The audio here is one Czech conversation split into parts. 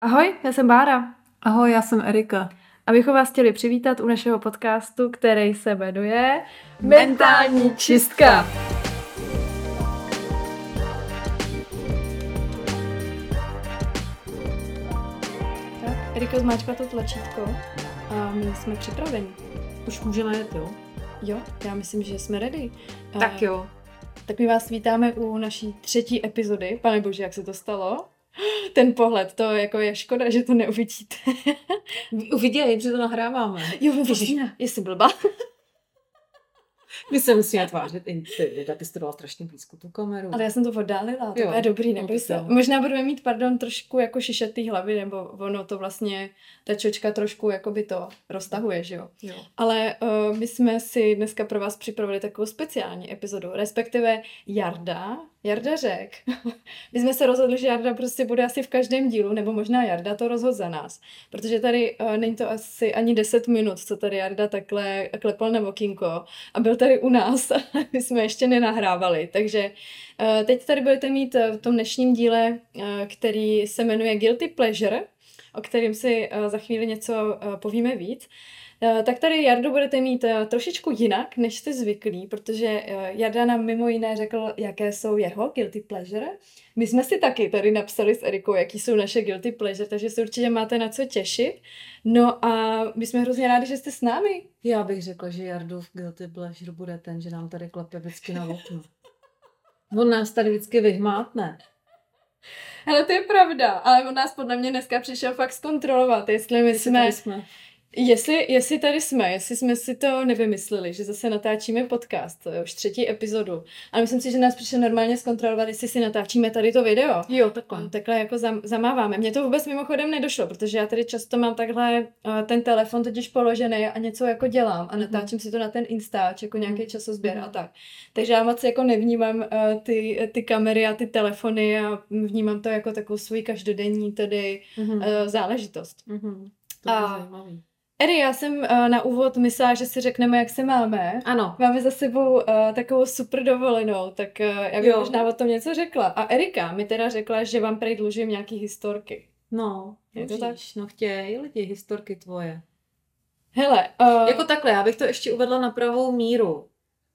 Ahoj, já jsem Bára. Ahoj, já jsem Erika. A bychom vás chtěli přivítat u našeho podcastu, který se jmenuje Mentální čistka. Tak, Eriko zmáčkla to tlačítko a my jsme připraveni. Už můžeme jet, jo? Jo, já myslím, že jsme ready. Tak jo. Tak my vás vítáme u naší třetí epizody. Pane bože, jak se to stalo? Ten pohled, to jako je škoda, že to neuvidíte. Uviděj, protože to nahráváme. Jo, vlastně, jestli blbá. My se musíme tvářit, i ty, ty jsi to dala strašně blízko tu kameru. Ale já jsem to oddálila, to Jo, je dobrý, no neboj se. Možná budeme mít, pardon, trošku jako šišetý hlavy, nebo ono to vlastně, ta čočka trošku jakoby to roztahuje, že jo. jo. Ale uh, my jsme si dneska pro vás připravili takovou speciální epizodu, respektive Jarda, Jarda řek. my jsme se rozhodli, že Jarda prostě bude asi v každém dílu, nebo možná Jarda to rozhod za nás. Protože tady uh, není to asi ani 10 minut, co tady Jarda takhle klepal na okýnko a byl tady u nás, my jsme ještě nenahrávali. Takže uh, teď tady budete mít uh, v tom dnešním díle, uh, který se jmenuje Guilty Pleasure, o kterém si za chvíli něco povíme víc. Uh, tak tady Jardo budete mít uh, trošičku jinak, než jste zvyklí, protože uh, Jarda nám mimo jiné řekl, jaké jsou jeho guilty pleasure. My jsme si taky tady napsali s Erikou, jaký jsou naše guilty pleasure, takže se určitě máte na co těšit. No a my jsme hrozně rádi, že jste s námi. Já bych řekla, že Jardův guilty pleasure bude ten, že nám tady klepe vždycky na okno. On nás tady vždycky vyhmátne. Ale to je pravda, ale on nás podle mě dneska přišel fakt zkontrolovat, jestli my jsme... jsme. Jestli, jestli tady jsme, jestli jsme si to nevymysleli, že zase natáčíme podcast, to je už třetí epizodu. Ale myslím si, že nás přišel normálně zkontrolovat, jestli si natáčíme tady to video. Jo, takhle. A Takhle jako zam, zamáváme. Mně to vůbec mimochodem nedošlo, protože já tady často mám takhle uh, ten telefon totiž položený a něco jako dělám a natáčím si to na ten Instač, jako nějaký Mhm. časozběr Mhm. a tak. Takže já moc jako nevnímám uh, ty, ty kamery a ty telefony a vnímám to jako takovou svůj každodenní tedy Mhm. uh, záležitost. Mhm. To A- je zajímavý. Eri, já jsem uh, na úvod myslela, že si řekneme, jak se máme. Ano. Máme za sebou uh, takovou super dovolenou, tak uh, já bych Jo. možná o tom něco řekla. A Erika mi teda řekla, že vám prej dlužím nějaký historky. No, Je to můžeš. No chtějí lidi historky tvoje. Hele, uh, Jako takhle, já bych to ještě uvedla na pravou míru.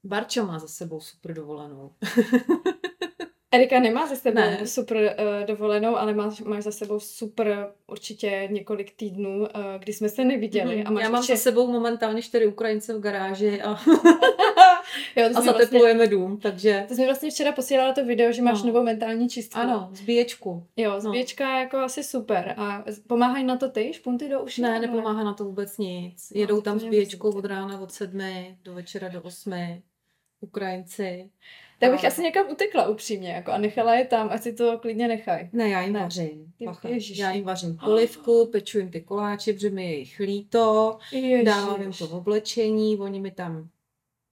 Barča má za sebou super dovolenou. Erika nemá za sebou Ne. super uh, dovolenou, ale máš, máš za sebou super určitě několik týdnů, uh, kdy jsme se neviděli. Mhm. A máš Já mám ještě... za sebou momentálně čtyři Ukrajince v garáži a, jo, a mi vlastně, zateplujeme dům, takže ty jsi mi vlastně včera posílala to video, že máš No. novou mentální čistku. ano, zbíječku. Jo, No. zbíječka je jako asi super. A pomáhají na to ty špunty do uší? Ne, nepomáhá na to vůbec nic. No, Jedou tam zbíječkou od rána od sedmi do večera do osmi. Ukrajinci. Tak bych asi někam utekla upřímně, jako a nechala je tam, ať si to klidně nechají. Ne, já jim Ne. vařím. Ježiši. Já jim vařím polivku, peču jim ty koláče, protože mi je jich líto, dávám jim to v oblečení, oni mi tam...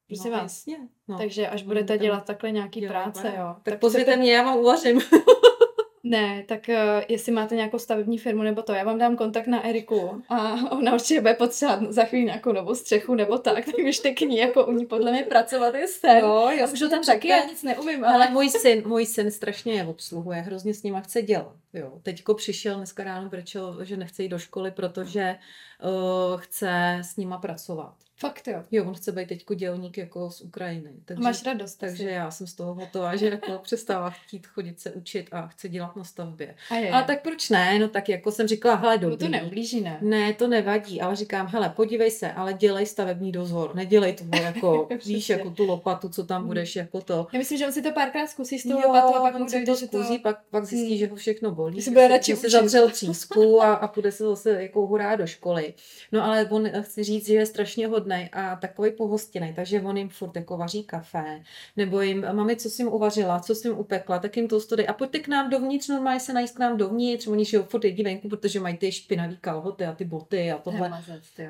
Prosím no, vás. Jasně. No. Takže až budete dělat takhle nějaký dělají práce, jo. Tak pozvěte chcete- mě, já vám uvařím. Ne, tak uh, jestli máte nějakou stavební firmu nebo to, já vám dám kontakt na Eriku a ona určitě bude potřebovat za chvíli nějakou novou střechu nebo tak, tak běžte k ní, jako u ní podle mě pracovat je sen. Jo, já už to tam taky, já nic neumím, ale... Ale můj syn, můj syn strašně je obsluhuje, hrozně s nima chce dělat. Jo. Teďko přišel, dneska ráno brečel, že nechce jít do školy, protože uh, chce s nima pracovat. Fakt jo. Jo, on chce být teďko dělník jako z Ukrajiny. Takže, máš radost. takže asi. já jsem z toho hotová, že jako přestává chtít chodit se učit a chce dělat na stavbě. A je. Ale tak proč ne? No tak jako jsem říkala, hele, dobrý. to neublíží, ne? Ne, to nevadí, ale říkám, hele, podívej se, ale dělej stavební dozor, nedělej to jako, víš, jako tu lopatu, co tam Mm. budeš, jako to. Já myslím, že on si to párkrát zkusí s tou Jo, lopatou a pak on mu si to zkusí, pak, pak zjistí, Hmm. že ho všechno bolí. Že se bude radši učit. zavřel třísku a, a půjde se zase jako hurá do školy. No ale on chci říct, že je strašně hodnej a takový pohostinný, takže on jim furt jako vaří kafe, nebo jim, mami, co jsi jim uvařila, co jsi jim upekla, tak jim to studej a pojďte k nám dovnitř, normálně se najíst k nám dovnitř, oni žijou furt jedí venku, protože mají ty špinavý kalhoty a ty boty a tohle.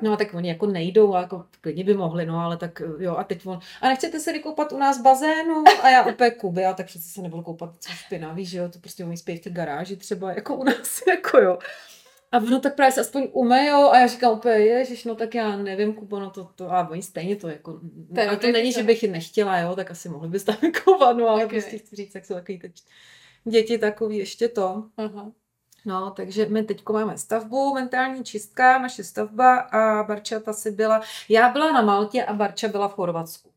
No a tak oni jako nejdou, a jako klidně by mohli, no ale tak jo a teď on, a nechcete se vykoupat u nás v bazénu? A já Kuby, a tak přece se nebudu koupat co špinavý, že jo, to prostě oni spějí v té garáži třeba, jako u nás, jako jo. A no tak právě se aspoň umejou a já říkám úplně, ježiš, no tak já nevím, Kubo, no to, to a oni stejně to jako, To je ale to není, to. že bych je nechtěla, jo, tak asi mohli byste tam vykoupat, no ale Ok. prostě chci říct, jak jsou takový teď děti takový ještě to. Aha. No, takže my teď máme stavbu, mentální čistka, naše stavba a Barča ta si byla, já byla na Maltě a Barča byla v Chorvatsku.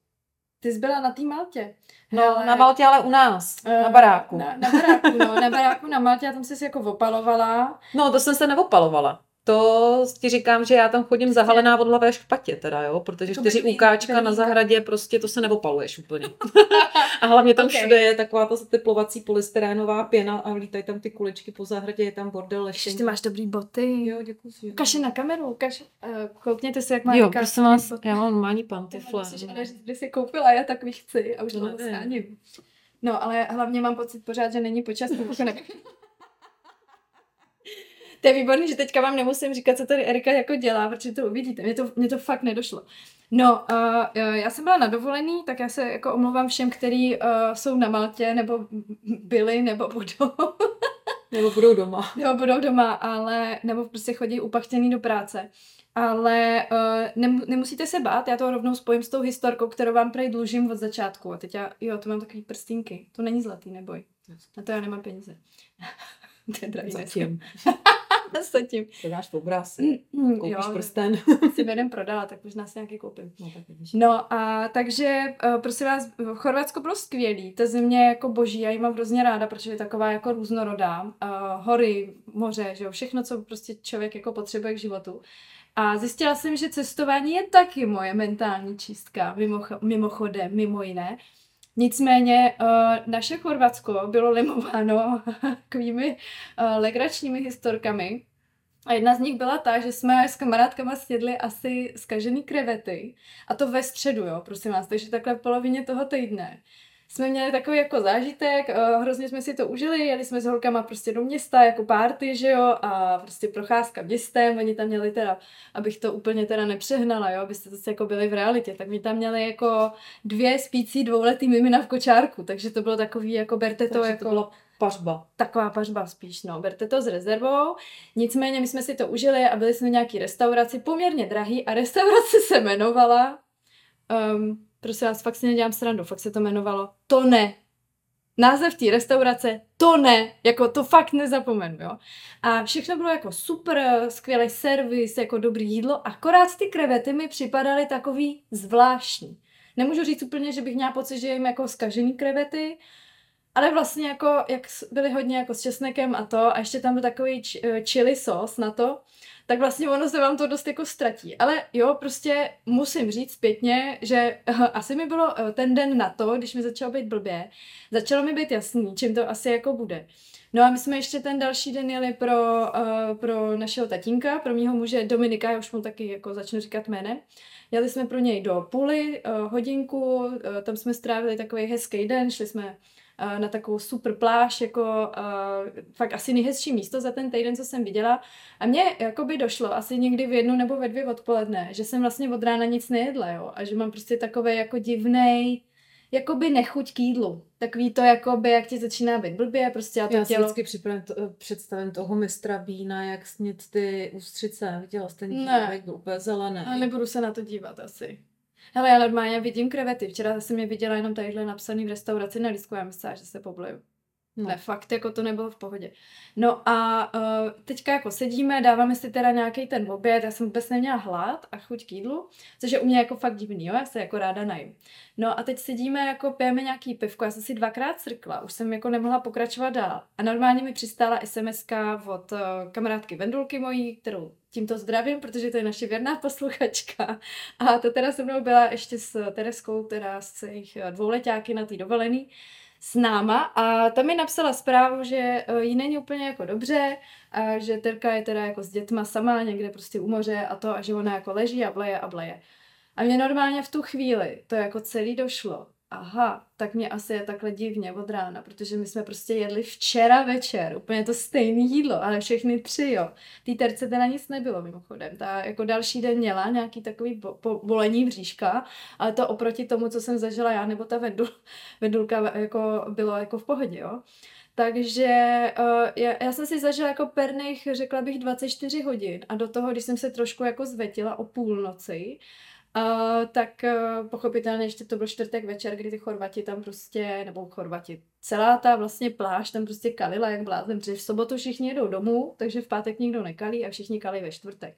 Ty jsi byla na té Maltě. No, ale... na Maltě, ale u nás, uh, na baráku. Na, na baráku, no, na baráku na Maltě, a tam jsi jako opalovala. No, to jsem se neopalovala. To ti říkám, že já tam chodím zahalená od hlavy až k patě teda, jo, protože čtyři úkáčka na zahradě, prostě to se neopaluješ úplně. a hlavně tam okay. všude je taková ta zateplovací polystyrénová pěna a lítají tam ty kuličky po zahradě, je tam bordel lešení. Ty máš dobrý boty. Jo, děkuji. Kaše na kameru, kaše, uh, koukněte se, jak má Jo, prosím vás, já mám normální pantifle. Musíš ale říct, kdy jsi koupila, já takový chci a už to sháním. No, ale hlavně mám pocit pořád, že není počasí. To je výborný, že teďka vám nemusím říkat, co tady Erika jako dělá, protože to uvidíte. Mně to, mě to fakt nedošlo. No, uh, já jsem byla na dovolený, tak já se jako omlouvám všem, kteří uh, jsou na Maltě, nebo byli, nebo budou. nebo budou doma. Nebo budou doma, ale, nebo prostě chodí upachtěný do práce. Ale uh, nem, nemusíte se bát, já to rovnou spojím s tou historkou, kterou vám prej dlužím od začátku. A teď já, jo, to mám takový prstínky. To není zlatý, neboj. Na to já nemám peníze. to je drahý Zatím. Zatím. To dáš v obraz. Mm, mm, Koupíš jo, prsten. si jeden prodala, tak možná si nějaký koupím. No, tak no a takže, uh, prosím vás, Chorvatsko bylo skvělý. Ta země jako boží, já ji mám hrozně ráda, protože je taková jako různorodá. Uh, hory, moře, že jo, všechno, co prostě člověk jako potřebuje k životu. A zjistila jsem, že cestování je taky moje mentální čistka, mimo, mimochodem, mimo jiné. Nicméně uh, naše Chorvatsko bylo limováno takovými uh, legračními historkami. A jedna z nich byla ta, že jsme s kamarádkama snědli asi skažený krevety. A to ve středu, jo, prosím vás. Takže takhle v polovině toho týdne jsme měli takový jako zážitek, uh, hrozně jsme si to užili, jeli jsme s holkama prostě do města jako párty, že jo, a prostě procházka městem, oni tam měli teda, abych to úplně teda nepřehnala, jo, abyste to jako byli v realitě, tak mi tam měli jako dvě spící dvouletý mimina v kočárku, takže to bylo takový, jako berte to takže jako... To bylo pařba. Taková pařba spíš, no. Berte to s rezervou. Nicméně my jsme si to užili a byli jsme v nějaký restauraci, poměrně drahý a restaurace se jmenovala um, Prosím vás, fakt si nedělám srandu, fakt se to jmenovalo To ne. Název té restaurace To ne, jako to fakt nezapomenu, jo. A všechno bylo jako super, skvělý servis, jako dobrý jídlo, akorát ty krevety mi připadaly takový zvláštní. Nemůžu říct úplně, že bych měla pocit, že jim jako skažený krevety, ale vlastně jako, jak byly hodně jako s česnekem a to, a ještě tam byl takový chili sos na to, tak vlastně ono se vám to dost jako ztratí. Ale jo, prostě musím říct zpětně, že uh, asi mi bylo uh, ten den na to, když mi začalo být blbě, začalo mi být jasný, čím to asi jako bude. No a my jsme ještě ten další den jeli pro, uh, pro našeho tatínka, pro mýho muže Dominika, já už mu taky jako začnu říkat jménem. Jeli jsme pro něj do půly, uh, hodinku, uh, tam jsme strávili takový hezký den, šli jsme na takovou super pláž, jako uh, fakt asi nejhezčí místo za ten týden, co jsem viděla. A mně jako by došlo asi někdy v jednu nebo ve dvě odpoledne, že jsem vlastně od rána nic nejedla, jo, a že mám prostě takový jako divnej, jakoby nechuť k jídlu. Takový to, jakoby, jak ti začíná být blbě, prostě a to Já tělo... Já si vždycky to, představím toho mistra vína, jak snět ty ústřice. Viděla jste někdy, ne. byl úplně zelený. Ale nebudu se na to dívat asi. Hele, já normálně vidím krevety. Včera jsem je viděla jenom tadyhle napsaný v restauraci na lístku, já myslím, že se pobleju. No. Ne, fakt, jako to nebylo v pohodě. No a uh, teďka jako sedíme, dáváme si teda nějaký ten oběd, já jsem vůbec neměla hlad a chuť k jídlu, což je u mě jako fakt divný, jo, já se jako ráda najím. No a teď sedíme, jako pijeme nějaký pivko, já jsem si dvakrát srkla, už jsem jako nemohla pokračovat dál. A normálně mi přistála sms od uh, kamarádky Vendulky mojí, kterou tímto zdravím, protože to je naše věrná posluchačka. A to teda se mnou byla ještě s Tereskou, teda s jejich dvouletáky na té dovolený s náma a tam mi napsala zprávu, že eh, jí není úplně jako dobře a že Terka je teda jako s dětma sama někde prostě u moře a to a že ona jako leží a bleje a bleje. A mě normálně v tu chvíli to jako celý došlo aha, tak mě asi je takhle divně od rána, protože my jsme prostě jedli včera večer, úplně to stejné jídlo, ale všechny tři, jo. Tý terce teda nic nebylo mimochodem, ta jako další den měla nějaký takový bo- bo- bolení bříška, ale to oproti tomu, co jsem zažila já, nebo ta vedul, vedulka jako bylo jako v pohodě, jo. Takže uh, já, já jsem si zažila jako perných, řekla bych, 24 hodin a do toho, když jsem se trošku jako zvetila o půlnoci, tak uh, pochopitelně ještě to byl čtvrtek večer, kdy ty Chorvati tam prostě, nebo Chorvati, celá ta vlastně pláž tam prostě kalila jak blázen, protože v sobotu všichni jedou domů, takže v pátek nikdo nekalí a všichni kalí ve čtvrtek.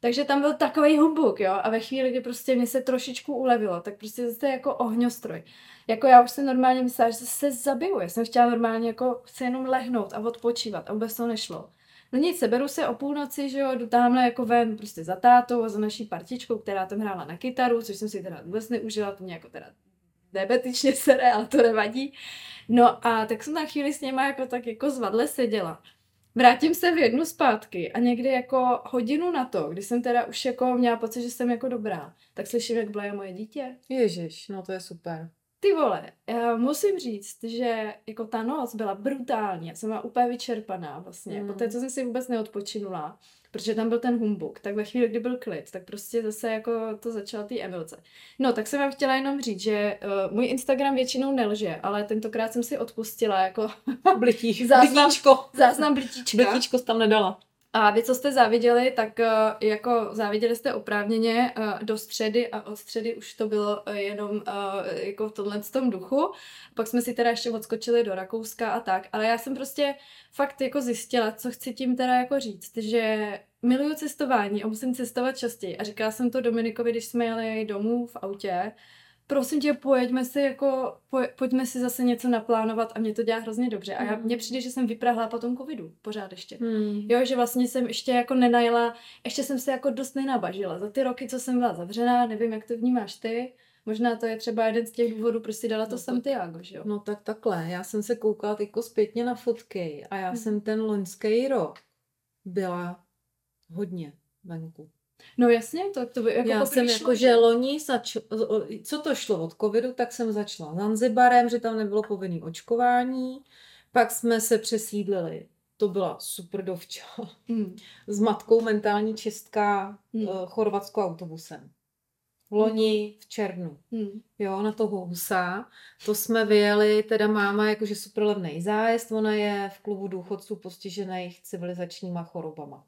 Takže tam byl takový humbuk, jo, a ve chvíli, kdy prostě mě se trošičku ulevilo, tak prostě zase jako ohňostroj. Jako já už jsem normálně myslela, že se zabiju, já jsem chtěla normálně jako se jenom lehnout a odpočívat a vůbec to nešlo. No nic, seberu se o půlnoci, že jo, jdu tamhle jako ven prostě za tátou a za naší partičkou, která tam hrála na kytaru, což jsem si teda vůbec neužila, to mě jako teda nebetičně sere, ale to nevadí. No a tak jsem na chvíli s něma jako tak jako zvadle seděla. Vrátím se v jednu zpátky a někdy jako hodinu na to, kdy jsem teda už jako měla pocit, že jsem jako dobrá, tak slyším, jak bleje moje dítě. Ježiš, no to je super. Ty vole, já musím říct, že jako ta noc byla brutální, já jsem byla úplně vyčerpaná vlastně, mm. poté, co jsem si vůbec neodpočinula, protože tam byl ten humbuk, tak ve chvíli, kdy byl klid, tak prostě zase jako to začala ty emoce. No, tak jsem vám chtěla jenom říct, že uh, můj Instagram většinou nelže, ale tentokrát jsem si odpustila jako Blití, záznam, blitíčko. záznam blitíčka. Blitíčko tam nedala. A vy, co jste záviděli, tak uh, jako záviděli jste oprávněně uh, do středy a od středy už to bylo uh, jenom jako v tomhle tom duchu. Pak jsme si teda ještě odskočili do Rakouska a tak. Ale já jsem prostě fakt jako zjistila, co chci tím teda jako říct, že miluju cestování a musím cestovat častěji. A říkala jsem to Dominikovi, když jsme jeli domů v autě, prosím tě, pojďme si jako, poj, pojďme si zase něco naplánovat a mě to dělá hrozně dobře. A já, mně přijde, že jsem vyprahla po tom covidu pořád ještě. Hmm. Jo, že vlastně jsem ještě jako nenajela, ještě jsem se jako dost nenabažila. Za ty roky, co jsem byla zavřená, nevím, jak to vnímáš ty, Možná to je třeba jeden z těch důvodů, proč si dala to no Santiago, že jo? No tak takhle, já jsem se koukala jako zpětně na fotky a já hmm. jsem ten loňský rok byla hodně venku. No jasně, to, to by jako Já jsem jako, že loni, zač... co to šlo od covidu, tak jsem začala Zanzibarem, že tam nebylo povinné očkování, pak jsme se přesídlili to byla super dovča. Mm. S matkou mentální čistka mm. uh, Chorvatsko autobusem. Loni v červnu. Mm. Jo, na toho husa. To jsme vyjeli, teda máma jakože super levný zájezd, ona je v klubu důchodců postižených civilizačníma chorobama.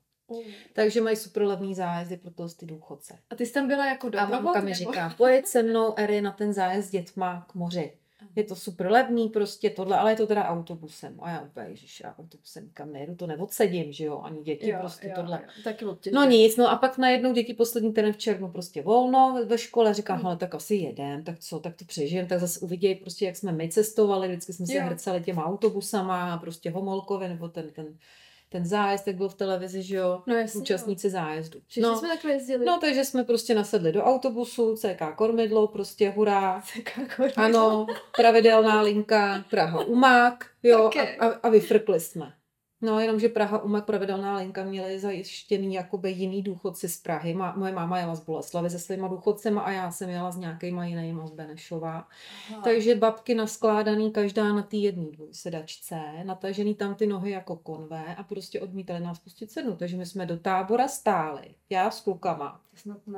Takže mají super levný zájezdy pro to ty důchodce. A ty jsi tam byla jako do A mamka mi říká, pojď se mnou, Eri, na ten zájezd dětma k moři. Je to super levný, prostě tohle, ale je to teda autobusem. A já úplně, ježiš, já autobusem kam nejedu, to neodsedím, že jo, ani děti, jo, prostě jo, tohle. Jo, taky no nic, no a pak najednou děti poslední ten v červnu prostě volno ve škole, říkám, hmm. tak asi jedem, tak co, tak to přežijem, tak zase uvidějí prostě, jak jsme my cestovali, vždycky jsme se hrceli těma autobusama, prostě homolkovi, nebo ten, ten ten zájezd, jak byl v televizi, že jo, no, jasně, účastníci jo. zájezdu. Všichni no, jsme takhle jezdili. No, takže jsme prostě nasedli do autobusu, CK Kormidlo, prostě hurá. CK Kormidlo. Ano, pravidelná linka Praha Umák, jo, a, a, a vyfrkli jsme. No, jenomže Praha Umek pravidelná linka měli zajištěný jakoby jiný důchodci z Prahy. Ma, moje máma jela z Boleslavy se svýma důchodcema a já jsem jela s nějakýma jinýma z Benešova. Aha. Takže babky naskládaný každá na té jedné dvojsedačce, natažený tam ty nohy jako konve a prostě odmítali nás pustit sednu. Takže my jsme do tábora stáli, já s klukama.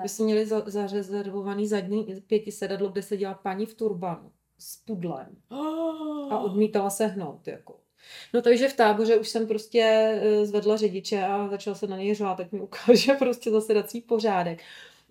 My jsme měli za, zarezervovaný zadní pěti sedadlo, kde se dělá paní v turbanu s pudlem. A odmítala se hnout, jako. No takže v táboře už jsem prostě eh, zvedla řidiče a začala se na něj řvát, tak mi ukáže prostě zasedací pořádek.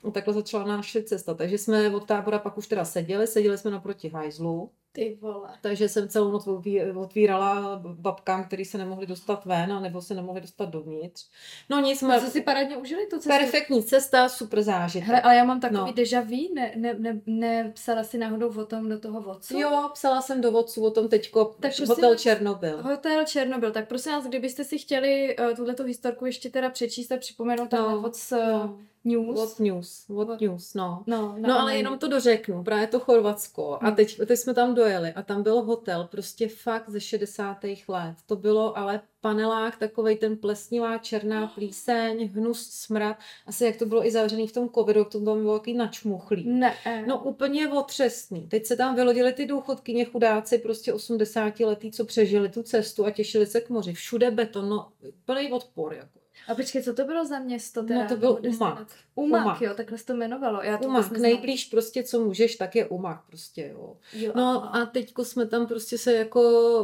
No takhle začala naše cesta. Takže jsme od tábora pak už teda seděli, seděli jsme naproti hajzlu. Ty vole. Takže jsem celou noc otvírala babkám, který se nemohli dostat ven, a nebo se nemohli dostat dovnitř. No nic, jsme... si parádně užili tu cestu? Perfektní cesta, super zážitek. Hele, ale já mám takový no. deja vu, ne, ne, ne, ne, psala si náhodou o tom do toho vodcu? Jo, psala jsem do vodcu o tom teďko, tak hotel nás, Černobyl. Hotel Černobyl, tak prosím vás, kdybyste si chtěli uh, tuhleto historku ještě teda přečíst a připomenout no, vodc, no. News. What News, What, what News, no. No, no, no ale jenom to dořeknu, právě to Chorvatsko. Hmm. A teď, teď jsme tam dojeli a tam byl hotel prostě fakt ze 60. let. To bylo ale panelák, takovej ten plesnivá černá plíseň, hnus, smrad. Asi jak to bylo i zavřený v tom covidu, to bylo takový načmuchlý. Ne. No úplně otřesný. Teď se tam vylodili ty důchodkyně chudáci, prostě 80 letý, co přežili tu cestu a těšili se k moři. Všude beton, no plný odpor. Jako. A počkej, co to bylo za město teda? No to byl? Umak. Umak, Umak. jo, takhle se to jmenovalo. Já to Umak, neznám. nejblíž prostě, co můžeš, tak je Umak prostě, jo. Jo, No a teďko jsme tam prostě se jako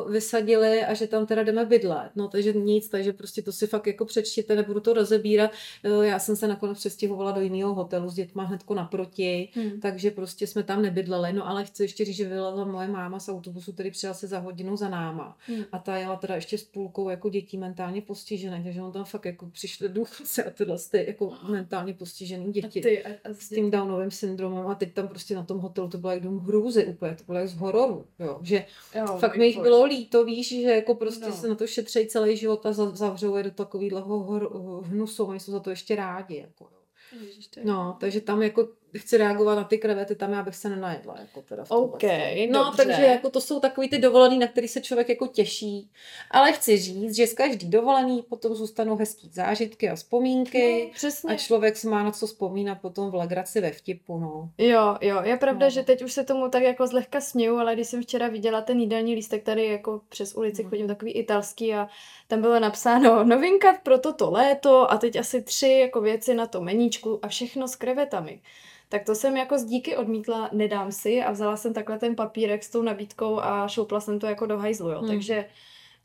vysadili a že tam teda jdeme bydlet. No takže nic, takže prostě to si fakt jako přečtěte, nebudu to rozebírat. Eh, Já jsem se nakonec přestěhovala do jiného hotelu s dětma hnedko naproti, Hmm. takže prostě jsme tam nebydleli. No ale chci ještě říct, že vylezla moje máma z autobusu, který přijela se za hodinu za náma. Hmm. A ta jela teda ještě s půlkou jako dětí mentálně postižené, takže on tam fakt jako přišli důchodce a tyhle ty jako mentálně postižený A děti ty, a, a s tím Downovým syndromem a teď tam prostě na tom hotelu to bylo jak dům hrůzy úplně, to bylo jak z hororu, jo, že jo, fakt můj mi jich bylo líto, víš, že jako prostě No. se na to šetřejí celý život a za- zavřou je do takového hnusu, oni jsou za to ještě rádi, jako jo. Ježiš, No, takže tam jako chci reagovat na ty krevety, tam já bych se nenajedla, jako teda v. OK, No, dobře. takže jako to jsou takový ty dovolený, na který se člověk jako těší. Ale chci říct, že z každý dovolený potom zůstanou hezký zážitky a vzpomínky. No, přesně. A člověk si má na co vzpomínat potom v legraci ve vtipu, no. Jo, jo, je pravda, No. že teď už se tomu tak jako zlehka směju, ale když jsem včera viděla ten jídelní lístek, tady jako přes ulici No. chodím takový italský a tam bylo napsáno novinka pro toto léto a teď asi tři jako věci na to meníčku a všechno s krevetami. Tak to jsem jako z díky odmítla, nedám si a vzala jsem takhle ten papírek s tou nabídkou a šoupla jsem to jako do hajzlu, jo. Hmm. Takže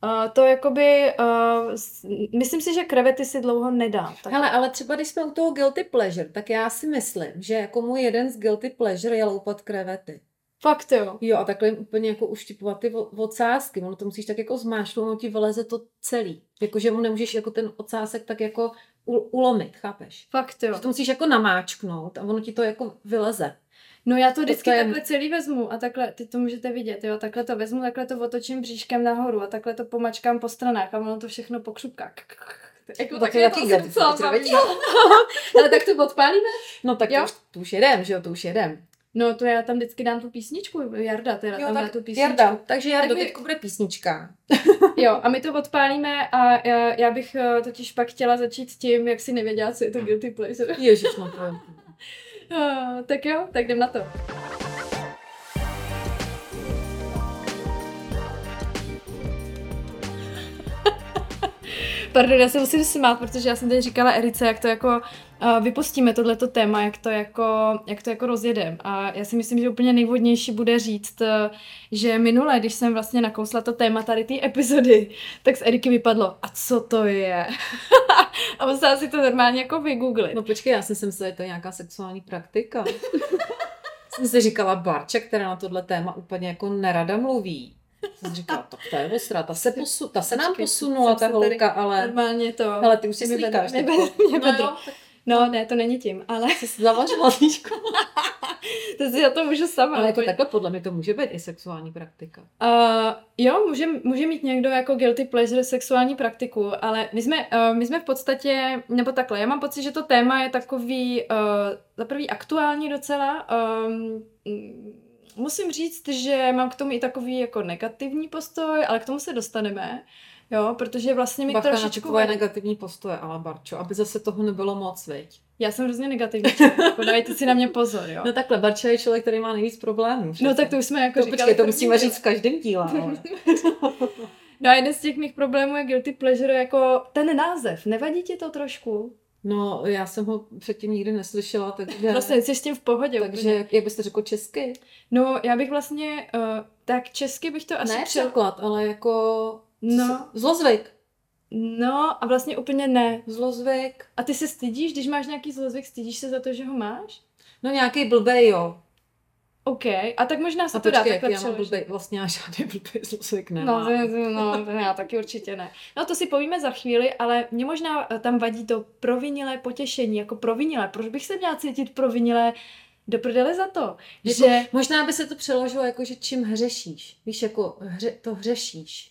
uh, to jakoby, uh, myslím si, že krevety si dlouho nedám. Tak... Hele, ale třeba když jsme u toho guilty pleasure, tak já si myslím, že jako můj jeden z guilty pleasure je loupat krevety. Fakt jo. Jo, a takhle úplně jako uštipovat ty ocásky. Ono to musíš tak jako zmášnout, ono ti vyleze to celý. Jakože mu nemůžeš jako ten ocásek tak jako ulomit, chápeš? Fakt jo. Že to musíš jako namáčknout a ono ti to jako vyleze. No já to vždycky to je- takhle celý vezmu a takhle, ty to můžete vidět, jo, takhle to vezmu, takhle to otočím bříškem nahoru a takhle to pomačkám po stranách a ono to všechno pokřupká. Jako To tak taky je to baví. Ale tak to odpálíme? No tak Jo. to už, to už jedem, že jo, to už jedem. No to já tam vždycky dám tu písničku, Jarda teda Jo, tam dá tak tu písničku. Jarda, takže Jardo, Tak teď bude písnička. Jo, a my to odpálíme a já, já bych eh, totiž pak chtěla začít tím, jak si nevěděla, co je to guilty pleasure. Ježiš, no to je... Tak jo, tak jdem na to. Pardon, já se musím smát, protože já jsem teď říkala Erice, jak to jako uh, vypustíme tohleto téma, jak to jako, jak to jako rozjedem. A já si myslím, že úplně nejvhodnější bude říct, uh, že minule, když jsem vlastně nakousla to téma tady té epizody, tak z Eriky vypadlo, a co to je? a musela si to normálně jako vygooglit. No počkej, já jsem si myslela, že to je nějaká sexuální praktika. jsem si říkala Barča, která na tohle téma úplně jako nerada mluví. Jsem říkala, tak to je ostrá, ta se, posu, ta se nám posunula, ta se holka, ale... Normálně to. Ale ty už si mě bedro- slíkáš. mě bedro- mě No jo, No, ne, to není tím, ale jsi zavařila líčko. to si za to můžu sama. Ale jako úplně. takhle podle mě to může být i sexuální praktika. Uh, jo, může, může mít někdo jako guilty pleasure sexuální praktiku, ale my jsme, uh, my jsme v podstatě, nebo takhle, já mám pocit, že to téma je takový, uh, za prvý aktuální docela. Um, musím říct, že mám k tomu i takový jako negativní postoj, ale k tomu se dostaneme. Jo, protože vlastně mi Bacha trošičku... tvoje negativní postoje, ale Barčo, aby zase toho nebylo moc, viď? Já jsem hrozně negativní, člověk, jako dávejte si na mě pozor, jo. No takhle, Barča je člověk, který má nejvíc problémů. No přece. tak to už jsme jako to, říkali. počkej, to musíme díle. říct v každém díle. Ale. No a jeden z těch mých problémů je guilty pleasure jako ten název. Nevadí ti to trošku? No, já jsem ho předtím nikdy neslyšela, takže... Vlastně jsi s tím v pohodě. takže, úplně. jak byste řekl česky? No, já bych vlastně, uh, tak česky bych to asi ne přel... překlad, ale jako... No. Zlozvyk. No a vlastně úplně ne. Zlozvyk. A ty se stydíš, když máš nějaký zlozvyk, stydíš se za to, že ho máš? No nějaký blbej, jo. OK, a tak možná se A to dá počkej, jak takhle já mám přeložit. blbej, vlastně já žádný zlozvyk No, nemám. to, no, to já taky určitě ne. No to si povíme za chvíli, ale mě možná eh, tam vadí to provinilé potěšení, jako provinilé. Proč bych se měla cítit provinilé do prdele za to? Jako, že Možná by se to přeložilo jako, že čím hřešíš. Víš, jako hře, to hřešíš.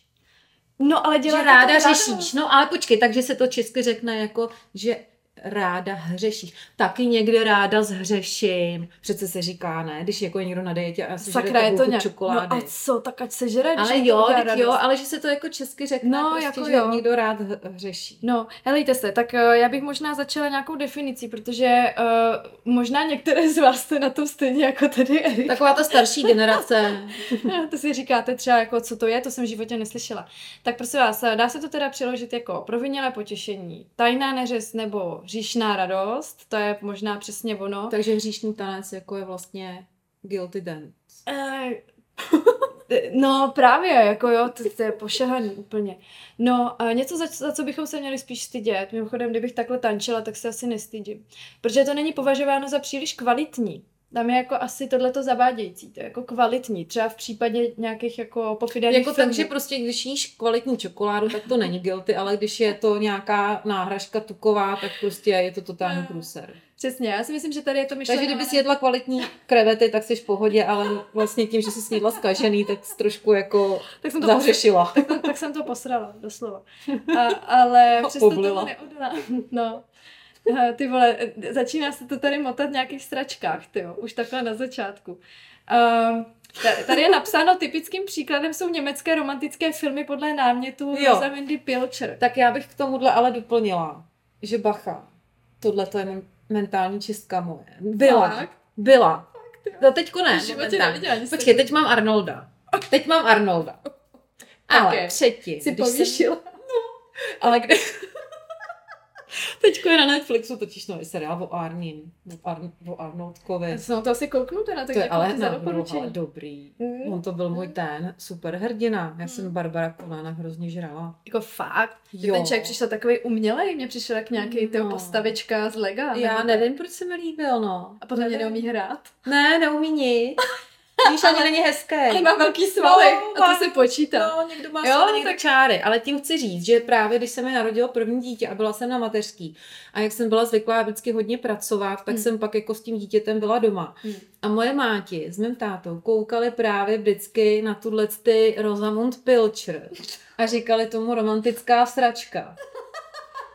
No, ale dělá že to ráda tak řešíš. No ale počkej, takže se to česky řekne jako, že ráda hřešíš. Taky někde ráda zhřeším. Přece se říká, ne? Když jako někdo na dietě a si Sakra, je to nějak... čokolády. No a co, tak ať se žere, ale jo, tak jo, ale že se to jako česky řekne, no, prostě, jako že jo. někdo rád hřeší. No, helejte se, tak uh, já bych možná začala nějakou definicí, protože uh, možná některé z vás jste na tom stejně jako tady Erik. Taková ta starší generace. to si říkáte třeba jako, co to je, to jsem v životě neslyšela. Tak prosím vás, dá se to teda přeložit jako provinělé potěšení, tajná neřest nebo hříšná radost, to je možná přesně ono. Takže hříšný tanec jako je vlastně guilty dance. Uh, No právě, jako jo, to, to je pošahaný úplně. No a něco, za, za co bychom se měli spíš stydět. Mimochodem, kdybych takhle tančila, tak se asi nestydím. Protože to není považováno za příliš kvalitní. Tam je jako asi tohleto zavádějící, to je jako kvalitní, třeba v případě nějakých jako pofidelných Jako filmů. takže prostě, když jíš kvalitní čokoládu, tak to není guilty, ale když je to nějaká náhražka tuková, tak prostě je to totální průser. Přesně, já si myslím, že tady je to myšleno. Takže kdyby si jedla kvalitní krevety, tak jsi v pohodě, ale vlastně tím, že jsi snídla zkažený, tak jsi trošku jako tak jsem to zahřešila. Tak, tak, jsem to posrala, doslova. A, ale přesto to neodolá. No. Ty vole, začíná se to tady motat v nějakých stračkách, ty jo, už takhle na začátku. Um, Tady je napsáno, typickým příkladem jsou německé romantické filmy podle námětu Rosamundy Pilcher. Tak já bych k tomuhle ale doplnila, že bacha, tohle to je mentální čistka moje. Byla. Fakt? Byla. No teďko ne. Počkej, teď mám Arnolda. Teď mám Arnolda. Ale okay. předtím. Si pověšila. No, ale kde... Teďko je na Netflixu totiž nový seriál o Arnin, o, Ar, o Arnoldkovi. Já jsem to asi kouknu teda, tak to je ale, na, no, ale dobrý. Mm. On to byl můj ten super hrdina. Já mm. jsem Barbara Kolána hrozně žrala. Jako fakt? Jo. Ten člověk přišel takový umělej, mně přišel jak nějaký no. postavička z Lega. Já nevím, proč se mi líbil, no. A potom mě neumí hrát? Ne, neumí nic. Víš, ani není hezké. Ale má velký svaly no, a to se počítá. No, někdo má jo, někdo tak... čáry. Ale tím chci říct, že právě když se mi narodilo první dítě a byla jsem na mateřský a jak jsem byla zvyklá vždycky hodně pracovat, tak hmm. jsem pak jako s tím dítětem byla doma. Hmm. A moje máti s mým tátou koukali právě vždycky na tuhle ty Rosamund Pilcher a říkali tomu romantická sračka.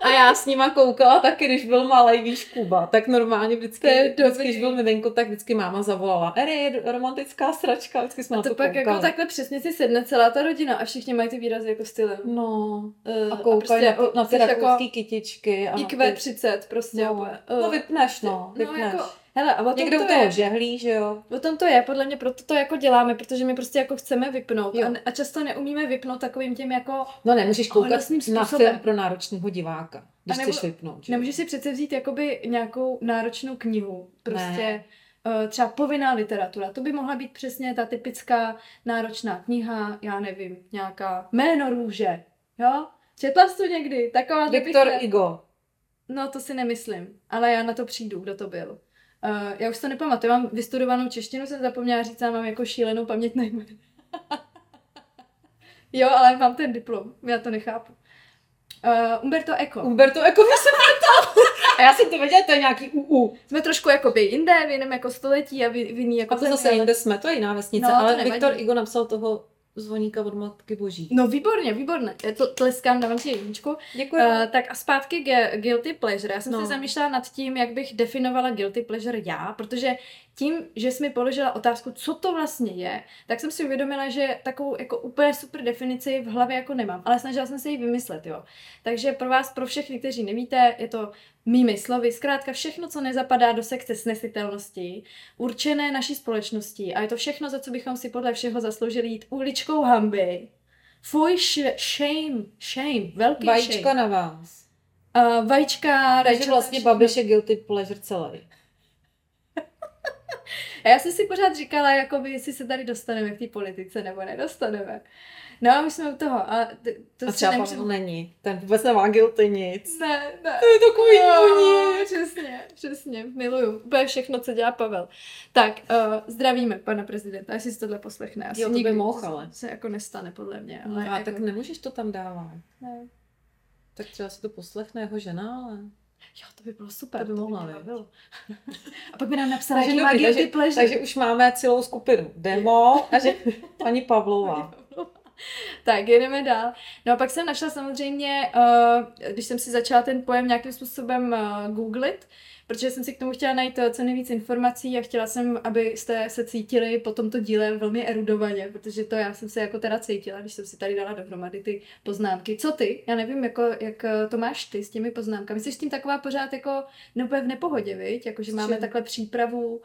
A já s nima koukala taky, když byl malý, víš, Kuba. Tak normálně vždycky, vždycky když byl miminko, tak vždycky máma zavolala. Eri, romantická sračka, vždycky jsme a to, to pak koukali. jako takhle přesně si sedne celá ta rodina a všichni mají ty výrazy jako stylem. No. Uh, a koukají prostě, na, na ty jako kytičky. A IQ30 prostě. No, uh, no vypneš, no. Vypneš. No, jako, Hele, a o tom Někdo to je. žehlí, že jo? O tom to je, podle mě proto to jako děláme, protože my prostě jako chceme vypnout a, a často neumíme vypnout takovým tím jako No nemůžeš koukat na film pro náročného diváka, když nebo, chceš vypnout. Že? Nemůžeš si přece vzít jakoby nějakou náročnou knihu, prostě ne. Uh, třeba povinná literatura, to by mohla být přesně ta typická náročná kniha, já nevím, nějaká jméno růže, jo? Četla jsi to někdy? Taková Viktor Igo. No to si nemyslím, ale já na to přijdu, kdo to byl. Uh, já už to nepamatuju, mám vystudovanou češtinu, jsem zapomněla říct, a mám jako šílenou paměť na jo, ale mám ten diplom, já to nechápu. Uh, Umberto Eco. Umberto Eco, my se A já jsem to věděla, to je nějaký UU. Jsme trošku jako by jinde, v jiném jako století a v, v jiný jako A to zase jinde jsme, to je jiná vesnice, no, ale Viktor Igo napsal toho zvoníka od Matky Boží. No výborně, výborně. To tleskám, dávám ti jedničku. Děkuji. Uh, tak a zpátky k guilty pleasure. Já jsem no. se zamýšlela nad tím, jak bych definovala guilty pleasure já, protože tím, že jsi mi položila otázku, co to vlastně je, tak jsem si uvědomila, že takovou jako úplně super definici v hlavě jako nemám, ale snažila jsem se ji vymyslet, jo. Takže pro vás, pro všechny, kteří nevíte, je to mými slovy, zkrátka všechno, co nezapadá do sekce snesitelnosti, určené naší společností a je to všechno, za co bychom si podle všeho zasloužili jít uličkou hamby. Fuj, shame, shame, velký Vajíčka shame. na vás. Uh, vajíčka, Takže vlastně babiš je guilty pleasure celý. A já jsem si pořád říkala, jakoby, jestli se tady dostaneme k té politice nebo nedostaneme. No, my jsme u toho. A, to, a třeba nemůžeme... Pavel není. Ten vůbec nemá guilty nic. Ne, ne. To je takový no, Přesně, přesně. Miluju. Úplně všechno, co dělá Pavel. Tak, uh, zdravíme pana prezidenta, jestli si tohle poslechne. Asi jo, to by mohl, ale. Se jako nestane, podle mě. Ale no, a jako... tak nemůžeš to tam dávat. Ne. Tak třeba si to poslechne jeho žena, ale... Jo, to by bylo super. To by mohla, to by bylo. A pak by nám napsala, že má takže, takže už máme celou skupinu. Demo a že paní Pavlova. tak, jedeme dál. No a pak jsem našla samozřejmě, uh, když jsem si začala ten pojem nějakým způsobem uh, googlit, protože jsem si k tomu chtěla najít eh, co nejvíc informací a chtěla jsem, abyste se cítili po tomto díle velmi erudovaně, protože to já jsem se jako teda cítila, když jsem si tady dala dohromady ty poznámky. Co ty? Já nevím, jako, jak to máš ty s těmi poznámkami. Jsi s tím taková pořád jako nebo v nepohodě, viď? Jako, že máme takhle přípravu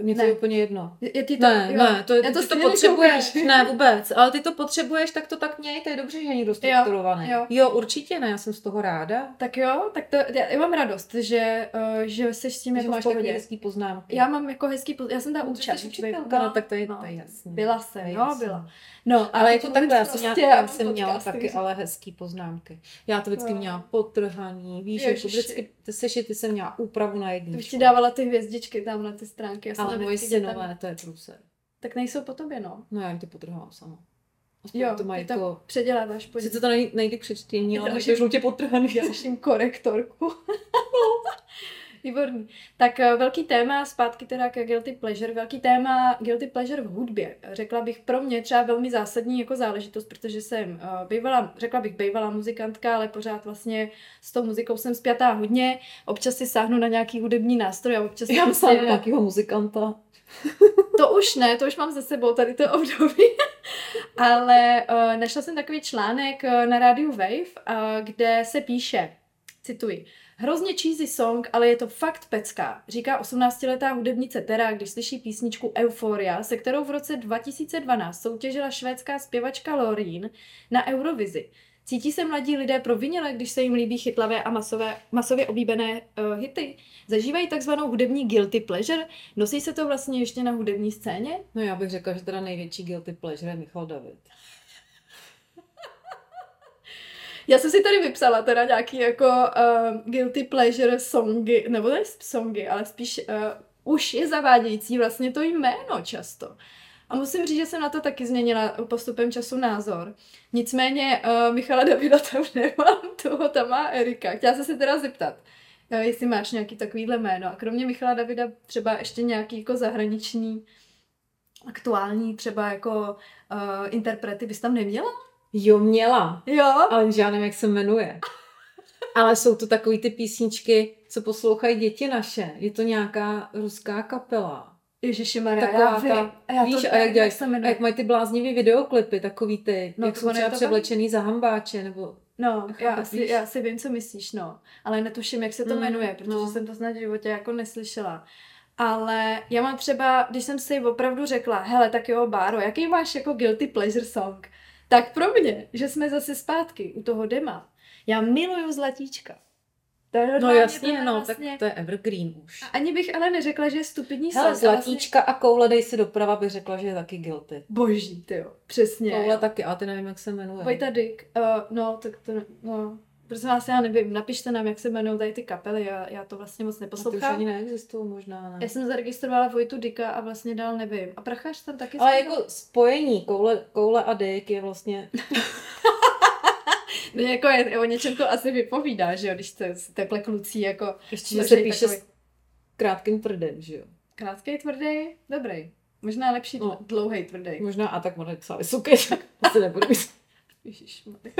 mně to je úplně jedno. Je ty to, ne, jo. ne, to, Já ty to to stejně potřebuješ. Ne, vůbec. Ale ty to potřebuješ, tak to tak měj, to je dobře, že je někdo strukturovaný. jo. jo, určitě ne, já jsem z toho ráda. Tak jo, tak to, já, já mám radost, že, uh, že jsi s tím Že jako máš takové pohodě. hezký poznámky. Já mám jako hezký, poz- já jsem ta No, účast. učitelka, byla- no, tak to je, no. to je jasný. Byla To jsem, je no, jasný. byla. No, Ale jako takhle, já jsem měla, prostě, já jsem měla taky ale hezký poznámky. Já to vždycky No. měla potrhaný, víš, jako vždycky ty sešity jsem měla úpravu na To jedničku. dávala ty hvězdičky tam na ty stránky. Já jsem Ale moje synové, to je průser. Tak nejsou po tobě, no. No já jim ty potrhám sama. Aspoň Jo, to mají jako... předěláváš po Sice to nej- nejde k přečtení, ale máš žlutě potrhaný. dalším korektorku. Výborný. Tak eh, velký téma, zpátky teda k guilty pleasure, velký téma guilty pleasure v hudbě. Řekla bych pro mě třeba velmi zásadní jako záležitost, protože jsem uh, bývala, řekla bych bývalá muzikantka, ale pořád vlastně s tou muzikou jsem spjatá hodně. Občas si sáhnu na nějaký hudební nástroj a občas Já prostě- mám nějakého muzikanta. To už ne, to už mám za sebou, tady to období. Ale uh, našla jsem takový článek na rádiu Wave, uh, kde se píše, cituji, hrozně cheesy song, ale je to fakt pecká, říká 18-letá hudebnice Tera, když slyší písničku Euphoria, se kterou v roce 2012 soutěžila švédská zpěvačka Loreen na Eurovizi. Cítí se mladí lidé provinile, když se jim líbí chytlavé a masové, masově oblíbené uh, hity? Zažívají takzvanou hudební guilty pleasure? Nosí se to vlastně ještě na hudební scéně? No já bych řekla, že teda největší guilty pleasure je Michal David. Já jsem si tady vypsala teda nějaký jako uh, guilty pleasure songy, nebo ne songy, ale spíš uh, už je zavádějící vlastně to jméno často. A musím říct, že jsem na to taky změnila postupem času názor. Nicméně uh, Michala Davida tam nemám, toho tam má Erika. Chtěla jsem se teda zeptat, uh, jestli máš nějaký takovýhle jméno. A kromě Michala Davida třeba ještě nějaký jako zahraniční, aktuální třeba jako uh, interprety bys tam neměla? Jo, měla. Jo? Ale já nevím, jak se jmenuje. Ale jsou to takový ty písničky, co poslouchají děti naše. Je to nějaká ruská kapela. Ježišimarja, Taková já vím. ta- A já Víš, to, a jak dělají, se a jmenuje? jak mají ty bláznivý videoklipy, takový ty, No, jak jsou třeba převlečený za hambáče, nebo No, já Chápeš, asi, víš? já asi vím, co myslíš, no. Ale netuším, jak se to Mm, jmenuje, protože no. jsem to snad v životě jako neslyšela. Ale já mám třeba, když jsem si opravdu řekla, hele, tak jo, Báro, jaký máš jako guilty pleasure song? Tak pro mě, že jsme zase zpátky u toho dema. Já miluju Zlatíčka. To je No jasně, no, vlastně... tak to je evergreen už. A Ani bych ale neřekla, že je stupidní Hele, song. a vlastně- zlatíčka a koule dej si doprava bych řekla, že je taky guilty. Boží, ty jo, přesně. Koule jo. taky, ale ty nevím, jak se jmenuje. Vojta Dick, uh, no, tak to, no, prosím vás, já nevím, napište nám, jak se jmenují tady ty kapely, já, já to vlastně moc A ty už neposlouchám. ani neexistují možná, ne. Já jsem zaregistrovala Vojtu Dika a vlastně dál nevím. A Prachař tam taky Ale zpíval? jako spojení koule, koule a Dick je vlastně... No, jako je, o něčem to asi vypovídá, že jo, když to takhle kluci jako Ještě, že se píše takový s krátkým tvrdým, že jo. krátký, tvrdý, dobrý. Možná lepší No. dlouhý, tvrdý. Možná, a tak možná psali suky, tak asi nebudu mít. Ježišmarja.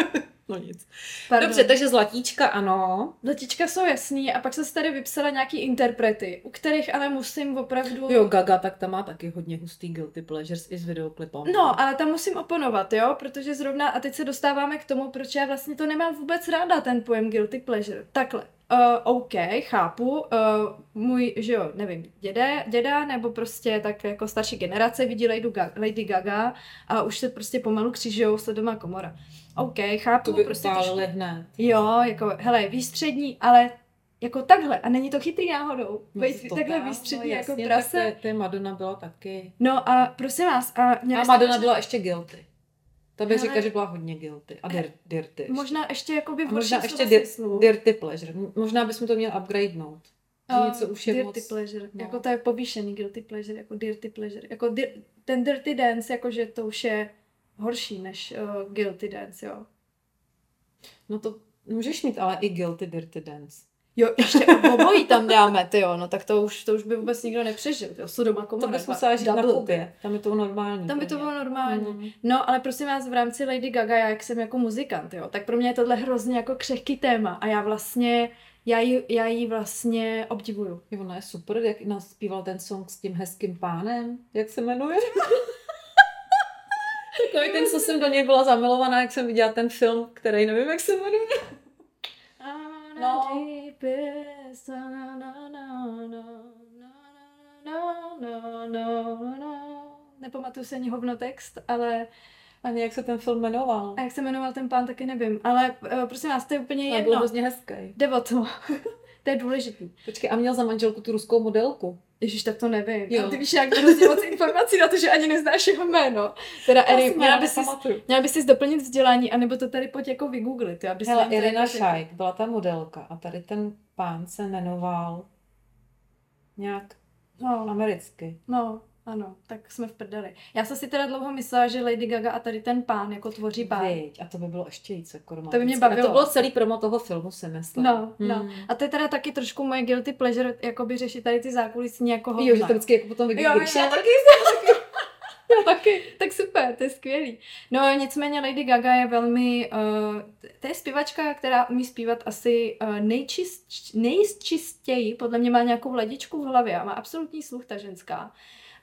No nic. Pardon. Dobře, takže zlatíčka ano. Zlatička jsou jasný a pak si tady vypsala nějaký interprety, u kterých ale musím opravdu... Jo, Gaga, tak ta má taky hodně hustý guilty pleasures i s videoklipem. No, ale tam musím oponovat, jo, protože zrovna, a teď se dostáváme k tomu, proč já vlastně to nemám vůbec ráda, ten pojem guilty pleasure. Takhle, uh, OK, chápu, uh, můj, že jo, nevím, děde, děda, nebo prostě tak jako starší generace vidí Lady, Gaga, Lady Gaga a už se prostě pomalu křižujou sledová komora. OK, chápu, to by prostě upálili hned. Jo, jako, hele, výstřední, ale jako takhle, a není to chytrý náhodou, No, Bejt to takhle tak, výstřední no, jako prase. Tak to, to Madonna byla taky. No a prosím vás, a A Madonna byla ještě guilty. Ta bych řekla, že byla hodně guilty. A dir, dirty. ještě. Možná ještě jako by možná ještě dir, dirty pleasure. Možná bychom to měli upgradenout. Že něco už je dirty moc... pleasure. no. Jako to je povýšený guilty pleasure, jako dirty pleasure. Jako di- ten dirty dance, jakože to už je horší než uh, guilty dance, jo. No to můžeš mít ale i guilty dirty dance. Jo, ještě obojí tam dáme, ty jo, no tak to už, to už by vůbec nikdo nepřežil, jo, Sodoma To Gomorra. bys musela žít na. Kubě. Tam je to normální. Tam by to bylo normální. Mm. No, ale prosím vás, v rámci Lady Gaga, já jak jsem jako muzikant, jo, tak pro mě je tohle hrozně jako křehký téma a já vlastně, já ji, já ji vlastně obdivuju. Jo, ona je super, jak naspíval ten song s tím hezkým pánem. Jak se jmenuje? Takový ten, co jsem do něj byla zamilovaná, jak jsem viděla ten film, který nevím, jak se jmenuje. No. Nepamatuju si ani hovno text, ale Ani jak se ten film jmenoval. a jak se jmenoval ten pán, taky nevím. Ale uh, prosím vás, to je úplně Ale byl jedno. hrozně hezký. Jde o to. to je důležitý. Počkej, a měl za manželku tu ruskou modelku. Ježíš, tak to nevím. Jo. Jo. Ty víš, jak hrozně moc informací na to, že ani neznáš jeho jméno. Teda Eri, měla by si, měla by si doplnit vzdělání, anebo to tady pojď jako vygooglit. Si Hele, Irina jako. Šajk byla ta modelka a tady ten pán se jmenoval nějak No, americky. no, ano, tak jsme v prdeli. Já jsem si teda dlouho myslela, že Lady Gaga a tady ten pán jako tvoří pár. Viď, a to by bylo ještě víc jako To by mě romantické. A bavilo. To bylo celý promo toho filmu, si myslím. No, no. Hmm. A to je teda taky trošku moje guilty pleasure, jakoby řešit tady ty zákulisní jako Jo, hovna. že to vždycky jako potom Jo, vygooglíš. já taky, já taky. Tak super, to je skvělý. No nicméně Lady Gaga je velmi, uh, to je zpěvačka, která umí zpívat asi uh, nejčist, nejčistěji, podle mě má nějakou ledičku v hlavě a má absolutní sluch ta ženská.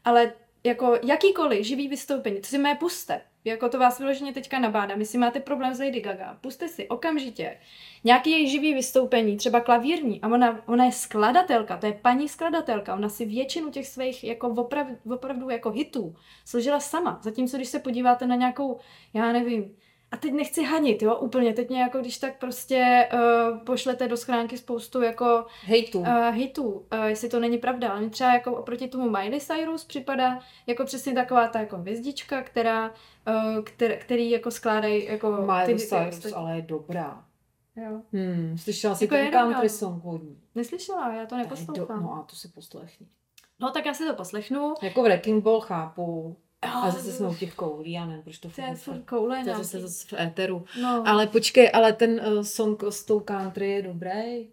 Ale jako jakýkoliv živý vystoupení, to si mé puste. Jako to vás vyloženě teďka nabádám. Jestli máte problém s Lady Gaga, puste si okamžitě nějaký její živý vystoupení, třeba klavírní, a ona, ona je skladatelka, to je paní skladatelka, ona si většinu těch svých jako oprav, opravdu jako hitů složila sama, zatímco když se podíváte na nějakou, já nevím, a teď nechci hanit, jo, úplně, teď mě jako když tak prostě uh, pošlete do schránky spoustu jako Hejtu. uh, hitů, uh, jestli to není pravda, ale mě třeba jako oproti tomu Miley Cyrus připadá jako přesně taková ta jako hvězdička, která, uh, kter, který jako skládají jako Miley hity Cyrus, ostatní. ale je dobrá. Jo. Hmm, slyšela jsi Jako ten country song od ní? Neslyšela, já to neposlouchám. Do, no a to si poslechni. No tak já si to poslechnu. Jako Wrecking Ball chápu, a Oh, zase jsme u těch koulí, já nevím, proč to To je furt koule to je nějaký. zase, zase v éteru. No. Ale počkej, ale ten uh, song s tou country je dobrý.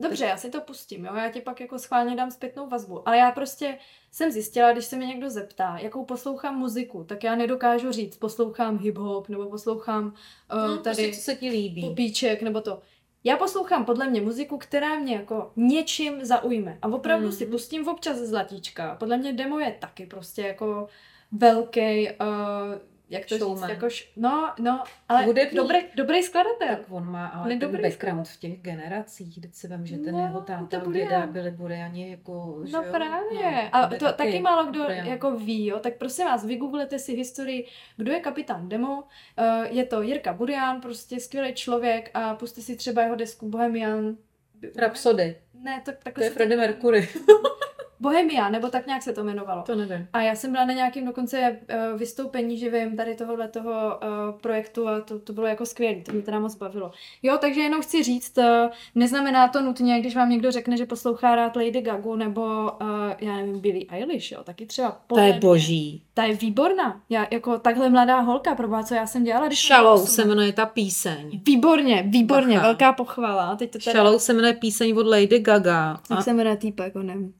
Dobře, já si to pustím, jo, já ti pak jako schválně dám zpětnou vazbu. Ale já prostě jsem zjistila, když se mě někdo zeptá, jakou poslouchám muziku, tak já nedokážu říct, poslouchám hip-hop, nebo poslouchám uh, No, tady prostě, co se ti líbí. popíček, nebo to. Já poslouchám podle mě muziku, která mě jako něčím zaujme. A opravdu Mhm. si pustím občas zlatíčka. Podle mě demo je taky prostě jako velký, uh, jak to Showman. říct, jako š... no, no, ale Hudební. dobrý, dobrý skladatel. Tak on má ale On je ten dobrý background v těch generacích, teď si vím, že ten No, jeho to táta, bude děda byli Buriani jako, že No jo? právě. No, a to taky, málo kdo Burian. jako ví, jo. Tak prosím vás, vygooglete si historii, kdo je kapitán Demo. Uh, je to Jirka Burian, prostě skvělý člověk a puste si třeba jeho desku Bohemian. Rhapsody, Ne, to, to takhle je se Freddie Mercury. Bohemian, nebo tak nějak se to jmenovalo. to nevím. A já jsem byla na nějakém dokonce uh, vystoupení živým tady tohohle toho uh, projektu a to, to bylo jako skvělé, to mě teda moc bavilo. Jo, takže jenom chci říct, uh, neznamená to nutně, když vám někdo řekne, že poslouchá rád Lady Gagu nebo, uh, já nevím, Billie Eilish, jo, taky třeba. To je boží. Ta je výborná. Já jako takhle mladá holka, proboha, co já jsem dělala, když byla se jmenuje ta píseň. Výborně, výborně, Bacha. velká pochvala. Teď to teda... Shallow se jmenuje píseň od Lady Gaga. A, Jak se jmenuje týpek, nevím.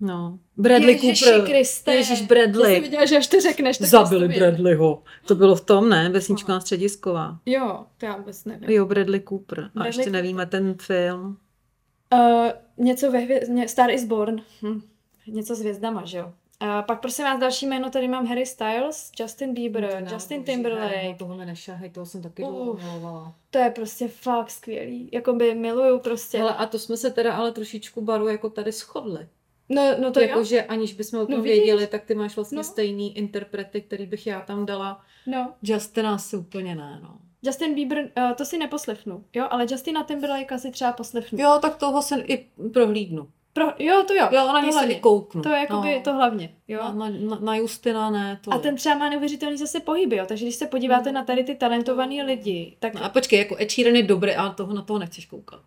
No. Bradley Ježiši Cooper. Kriste. Ježíš Já jsem Bradley. viděla, že až to řekneš, tak Zabili to. Bradleyho. To bylo v tom, ne? Vesnička středisková. Jo, to já vůbec nevím. Jo, Bradley Cooper. A Bradley ještě Cooper. nevíme ten film. Uh, něco ve hvě... Star is Born. Hm. Něco s hvězdama, že jo? A pak prosím vás další jméno, tady mám Harry Styles, Justin Bieber, Justin Timberlake. Toho mi nešahej, toho jsem taky milovala. To je prostě fakt skvělý. Jakoby miluju prostě. Hele, a to jsme se teda ale trošičku baru jako tady shodli. No, no to jo. Jakože aniž bychom o tom No vidíš. věděli, tak ty máš vlastně No. stejný interprety, který bych já tam dala. No. Justina asi úplně ne, no. Justin Bieber, uh, to si neposlechnu. Jo, ale Justina Timberlake si třeba poslechnu. Jo, tak toho se i prohlídnu. Pro, jo, to jo. Jo, na něj se kouknu. To je jakoby no. to hlavně. Jo. Na, na, na, na Justina ne, to A ten třeba má neuvěřitelný zase pohyby, jo. Takže když se podíváte na tady ty talentované lidi, tak No a počkej, jako Ed Sheeran je dobrý, ale toho na toho nechceš koukat.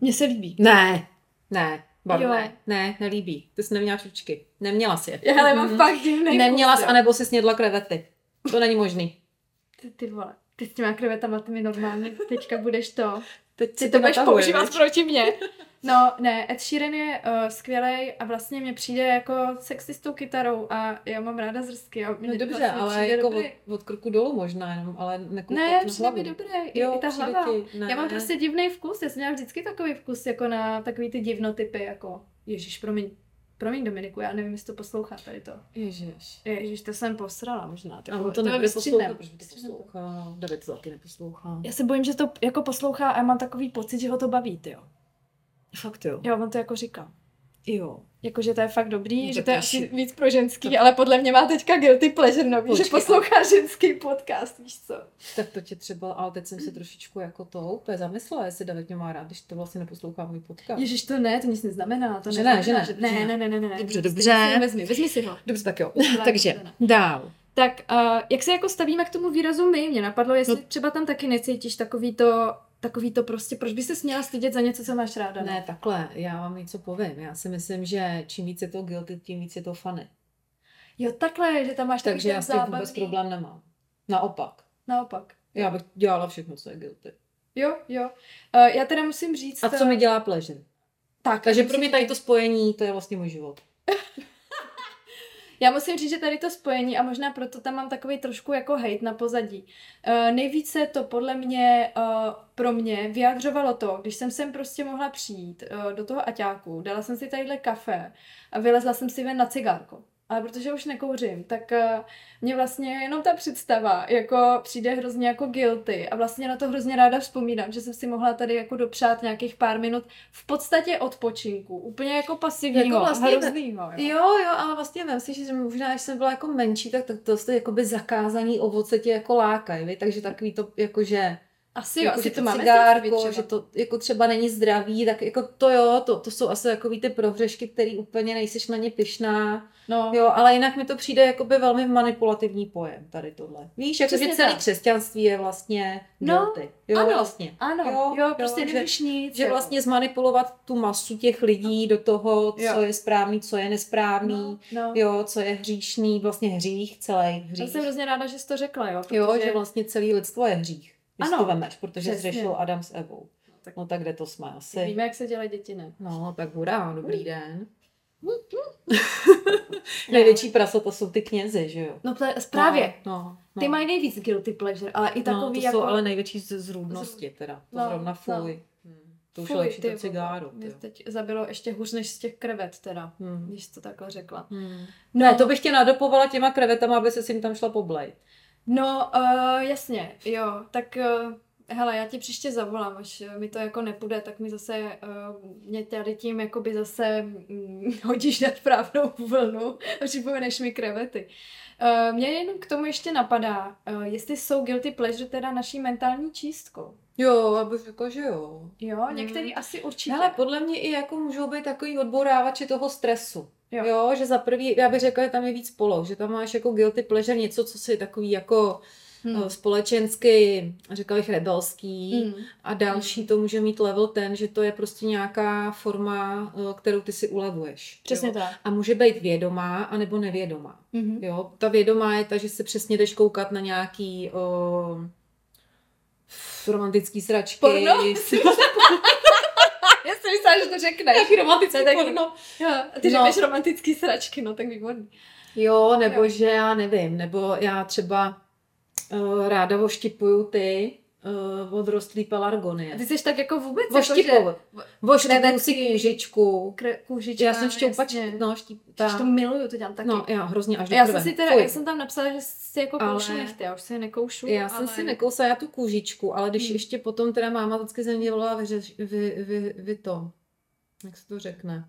mně se líbí. Ne, ne, baru, Jo. ne, ne, nelíbí. Ty jsi neměla šučky. Neměla si je. Já ale mám Mhm. fakt divný Neměla jsi, anebo si snědla krevety. To není možný. Ty, ty vole, ty s těma krevetama, ty mi normálně teďka budeš to. Teď Ty si to budeš používat proti mně. No, ne, Ed Sheeran je uh, skvělý a vlastně mě přijde jako sexy s tou kytarou a já mám ráda zrsky. A mě No dobře, vlastně ale jako od, dobrý. od krku dolů možná jenom, ale nekoukat Ne, přijde mi dobrý, i, Jo, i ta hlava. ti, ne. Já mám prostě divný vkus, já jsem měla vždycky takový vkus, jako na takový ty divnotypy, jako, ježíš, promiň, promiň Dominiku, já nevím, jestli to poslouchá tady to. Ježiš. Ježíš, to jsem posrala možná. On to to nebude poslouchat, proč by to. poslouchal? David to taky neposlouchá. Já se bojím, že to jako poslouchá a já mám takový pocit, že ho to baví, ty jo. Fakt jo. Jo, on to jako říká. Jo. Jako, že to je fakt dobrý, No, že to je to asi si- víc pro ženský, ale podle mě má teďka guilty pleasure nový, že Počkej, poslouchá ženský podcast, víš co. Tak to tě třeba, ale teď jsem se trošičku jako to úplně zamyslela, jestli David mě má rád, když to vlastně neposlouchá můj podcast. Ježíš, to ne, to nic neznamená. To Že ne, že ne, ne, že ne, ne. ne, ne, ne, ne. Dobře, dobře. Vezmi, vezmi si ho. Dobře, tak jo. Takže dál. Tak, uh, jak se jako stavíme k tomu výrazu my? Mě napadlo, jestli No. třeba tam taky necítíš takový to, takový to prostě, proč by se směla stydět za něco, co máš ráda? no? Ne, takhle, já vám něco povím. Já si myslím, že čím víc je to guilty, tím víc je to funny. Jo, takhle, že tam máš takový Takže já s tím vůbec problém nemám. Naopak. Naopak. Já bych dělala všechno, co je guilty. Jo, jo. Uh, já teda musím říct... A co mi dělá pleasure? Tak, Takže pro mě tady to spojení, to je vlastně můj život. Já musím říct, že tady to spojení a možná proto tam mám takový trošku jako hate na pozadí. Uh, nejvíce to podle mě, uh, pro mě vyjadřovalo to, když jsem sem prostě mohla přijít uh, do toho aťáku, dala jsem si tadyhle kafe a vylezla jsem si ven na cigárko. Ale protože už nekouřím, tak uh, mě vlastně jenom ta představa jako přijde hrozně jako guilty a vlastně na to hrozně ráda vzpomínám, že jsem si mohla tady jako dopřát nějakých pár minut v podstatě odpočinku, úplně jako pasivního, Jako vlastně hroznýho. Jo, jo, ale vlastně vem si, že možná, když jsem byla jako menší, tak to, to, to jakoby zakázaný ovoce tě jako lákají, takže takový to, jakože Asi jo, jako, asi že to to máme cigárko, že to jako třeba není zdravý, tak jako to jo, to, to jsou asi takový ty prohřešky, který úplně nejseš na ně pyšná. No, Jo, ale jinak mi to přijde jakoby velmi manipulativní pojem tady tohle. Víš, jako, že celé tak. křesťanství je vlastně No, guilty. Jo, ano, vlastně. ano, Jo, jo, jo jo, prostě že- nevíš nic. Že jako. vlastně zmanipulovat tu masu těch lidí do toho, co Jo. je správný, co je nesprávný, no, no. jo, co je hříšný, vlastně hřích, celý Já hřích. jsem hrozně ráda, že jsi to řekla, jo. Jo, protože- že vlastně celý lidstvo je hřích. Když Ano, to vemeš, protože přesně. zřešil Adam s Evou. Tak- No tak kde to jsme asi? Víme, jak se dělají děti, ne? No, tak hurá, dobrý den. Největší prasata jsou ty knězi, že jo? No to je právě. No, no, no. Ty mají nejvíc guilty pleasure, ale i No, takový to jako... jsou ale největší z zrůdnosti teda. To No, zrovna no. fuj. Hmm. To už Fuj, je lepší ty to vole. cigáro. Mě teď zabilo ještě hůř než z těch krevet teda, Hmm. když jsi to takhle řekla. Hmm. No, Ne, to bych tě nadopovala těma krevetama, aby se s jim tam šla poblej. No, uh, jasně, jo, tak uh, hele, já ti příště zavolám, až eh, mi to jako nepůjde, tak mi zase, uh, mě tady tím jakoby zase mm, hodíš na správnou vlnu a připomeneš mi krevety. Uh, mě jenom k tomu ještě napadá, uh, jestli jsou guilty pleasure teda naší mentální čístkou. Jo, já bych řekla, že jo. Jo, Hmm. některý asi určitě. Hele, podle mě i jako můžou být takový odbourávači toho stresu. Jo. Jo. že za prvý, já bych řekla, že tam je víc poloh, že tam máš jako guilty pleasure, něco, co si takový jako Hmm. hmm. společensky, řekla bych, rebelský. Hmm. A další to může mít level ten, že to je prostě nějaká forma, eh, kterou ty si ulevuješ. Přesně jo. tak. A může být vědomá, anebo nevědomá. Mhm. Jo, ta vědomá je ta, že se přesně jdeš koukat na nějaký o, romantický sračky. Porno? Jsem myslela, že to řekneš. Nějaký romantický taky- porno. Jo, a ty No. řekneš romantický sračky, no tak výborný. Jo, nebo Jo. že já nevím, nebo já třeba uh, ráda voštipuju ty uh, odrostlý A pelargonie. ty jsi tak jako vůbec Voštipuju. jako, Voštipuju si krevetky, kůžičku. Kre, kůžička, Já jsem šťoupačka, jasně. no Ježiš, štípta. to miluju, to dělám taky. No, já hrozně až do já krve. jsem si teda, Fuj. já jsem tam napsala, že si jako Ale- koušu nechty, já už si nekoušu. Já jsem ale... si nekousala já tu kůžičku, ale když Hmm. ještě potom teda máma vždycky ze mě volala vy, vy, vy, vy to, jak se to řekne,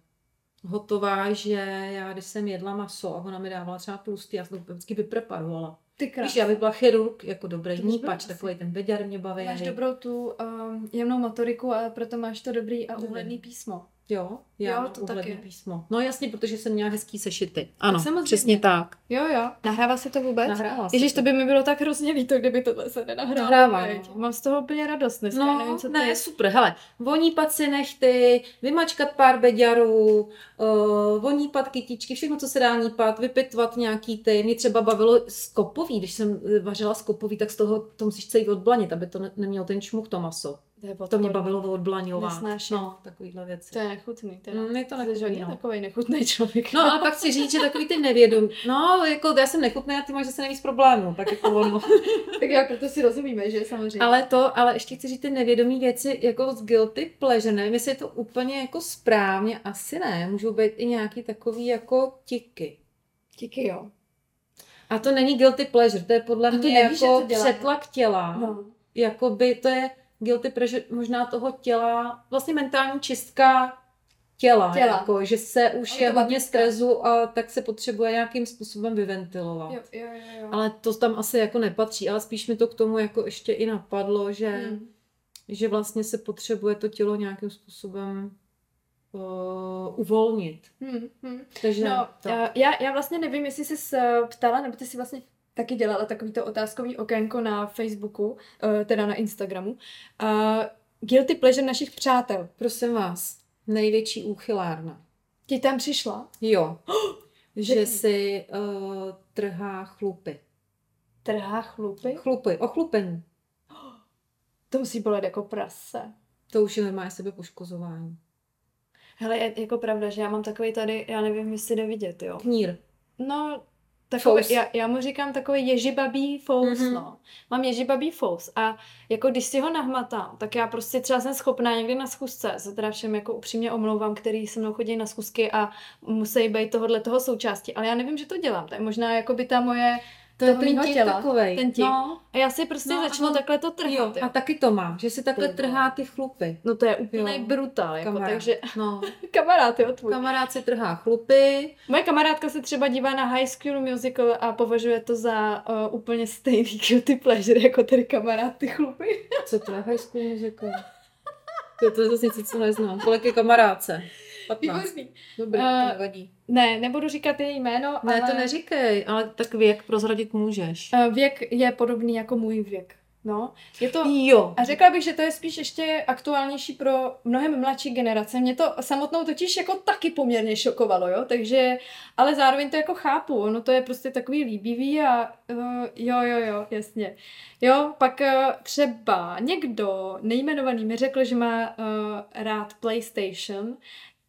hotová, že já když jsem jedla maso a ona mi dávala třeba tlustý, já jsem to vždycky vypreparovala. Ty Víš, krás. já bych byla chirurg, jako dobrý nípač, takový ten beďar mě baví. Máš dobrou tu um, jemnou motoriku a proto máš to dobrý a úhledný písmo. Jo, já Jo, to taky. písmo. No jasně, protože jsem měla hezký sešity. Ano, samozřejmě. přesně tak. Jo, jo. Nahrává se to vůbec? Nahrává se Ježíš, to to. by mi bylo tak hrozně líto, kdyby tohle se nenahrálo. Nahrává, no. Mám z toho úplně radost dneska, No, nevím, co ne, ty. super. Hele, vonípat si nechty, vymačkat pár beďarů, uh, vonípat kytičky, všechno, co se dá nípat, vypitvat nějaký ty. Mě třeba bavilo skopový, když jsem eh, vařila skopový, tak z toho to musíš celý odblanit, aby to ne- nemělo ten čmuch to maso. To, je To mě bavilo odblaňovat. Nesnáším. No, takovýhle věci. To je nechutný. Teda. Mm, je to nechutný, no. takový nechutný člověk. No ale pak chci říct, že takový ty nevědomí, no jako já jsem nechutný a ty máš zase nejvíc problémů, tak jako ono. tak já proto si rozumíme, že samozřejmě. Ale to, ale ještě chci říct ty nevědomí věci jako z guilty pleasure, nevím, jestli je to úplně jako správně, asi ne, můžou být i nějaký takový jako tiky. Díky jo. A to není guilty pleasure, to je podle A to mě nevíš, jako to dělá. přetlak těla. No. Jakoby to je guilty pleasure možná toho těla, vlastně mentální čistka těla, Těla. Jako, že se už je hodně stresu a tak se potřebuje nějakým způsobem vyventilovat. Jo, jo, jo, jo. Ale to tam asi jako nepatří, ale spíš mi to k tomu jako ještě i napadlo, že, Hmm. že vlastně se potřebuje to tělo nějakým způsobem uh, uvolnit. Hmm, hmm. Takže No, to. eh, já, já vlastně nevím, jestli jsi ptala, nebo ty si vlastně taky dělala takovýto otázkový okénko na Facebooku, eh, teda na Instagramu. Uh, guilty pleasure našich přátel. Prosím vás, největší úchylárna. Ti tam přišla? Jo. že Řekni. si uh, trhá chlupy. Trhá chlupy? Chlupy, ochlupení. To musí bolet jako prase. To už je normálně sebepoškozování. Hele, je jako pravda, že já mám takový tady, já nevím, jestli jde vidět, jo. Knír. No, takový, Fous. já, já mu říkám takový ježibabí fous, Mhm. mm-hmm. no. Mám ježibabí fous a jako když si ho nahmatám, tak já prostě třeba jsem schopná někdy na schůzce, se teda všem jako upřímně omlouvám, který se mnou chodí na schůzky a musí být tohohle toho součástí, ale já nevím, že to dělám, to je možná jako by ta moje, To je mýho tip těla, takovej. ten tip. No, a já si prostě No, no, začnu on- takhle to trhat, jo, jo. a taky to má, že si takhle Ty trhá ty chlupy. No to je úplný Jo. brutál, jako, Kamarád. takže No, kamarád, jo, tvůj. kamarád si trhá chlupy. Moje kamarádka se třeba dívá na High School Musical a považuje to za uh, úplně stejný guilty pleasure, jako tedy kamarád ty chlupy. Co to je High School Musical? To, to je zase něco, co neznám. Kolik je kamarádce? 15. Výborný. Dobrý, Eh, to nevadí. Ne, nebudu říkat její jméno, Ne, ale to neříkej, ale tak věk prozradit můžeš. eh, věk je podobný jako můj věk. No, je to... Jo. A řekla bych, že to je spíš ještě aktuálnější pro mnohem mladší generace. Mě to samotnou totiž jako taky poměrně šokovalo, jo, takže, ale zároveň to jako chápu, ono to je prostě takový líbivý a uh, jo, jo, jo, jasně. Jo, pak uh, třeba někdo nejmenovaný mi řekl, že má uh, rád PlayStation,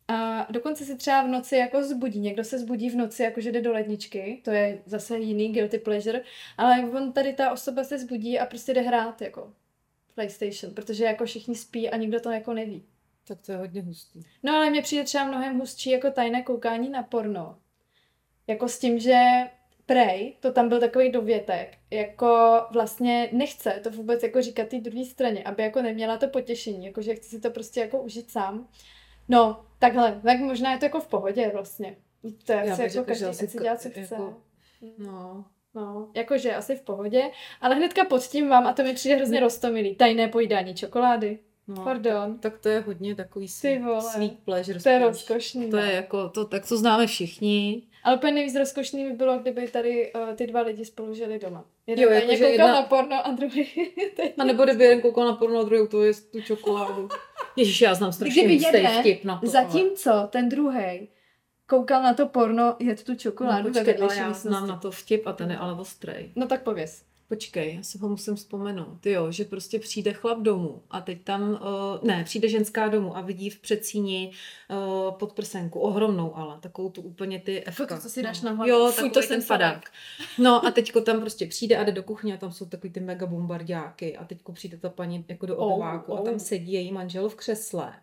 a dokonce se třeba v noci jako zbudí. Někdo se zbudí v noci, jakože jde do ledničky, to je zase jiný guilty pleasure, ale on tady ta osoba se zbudí a prostě jde hrát jako PlayStation, protože jako všichni spí a nikdo to jako neví. Tak to je hodně hustý. No ale mně přijde třeba mnohem hustší jako tajné koukání na porno. Jako s tím, že prej, to tam byl takový dovětek, jako vlastně nechce to vůbec jako říkat té druhé straně, aby jako neměla to potěšení, jako že chce si to prostě jako užít sám. No, takhle, tak možná je to jako v pohodě vlastně. To je asi jako každý, asi dělá, co chce. jako- No. No, jakože asi v pohodě, ale hnedka pod tím vám, a to mi přijde hrozně roztomilý, tajné pojídání čokolády. no. Pardon, Tak to je hodně takový Ty sweet, pleasure. to je rozkošný. To je jako, to, tak to známe všichni. Ale úplně nejvíc rozkošný by bylo, kdyby tady uh, ty dva lidi spolu žili doma. Jeden Jo, jakože koukal jedna- na porno a druhý. A nebo kdyby jeden koukal na porno a druhý to je tu čokoládu. Ježíš, já znám strašně Kdyby jeden, vtip na to. ale- Zatímco ten druhý koukal na to porno, jet tu čokoládu No, počkej, ale já znám na to vtip a ten je ale ostrej. No tak pověz. Počkej, já si ho musím vzpomenout. Jo, že prostě přijde chlap domů a teď tam, uh, ne, přijde ženská domů a vidí v předsíni uh, podprsenku, ohromnou ale, takovou tu úplně ty F. to, co si dáš na hlavu. Jo, Fuj, takový to ten jsem padák. No a teďko tam prostě přijde a jde do kuchyně a tam jsou takový ty mega bombardáky a teďko přijde ta paní jako do Oh, obyváku a oh. tam sedí její manžel v křesle.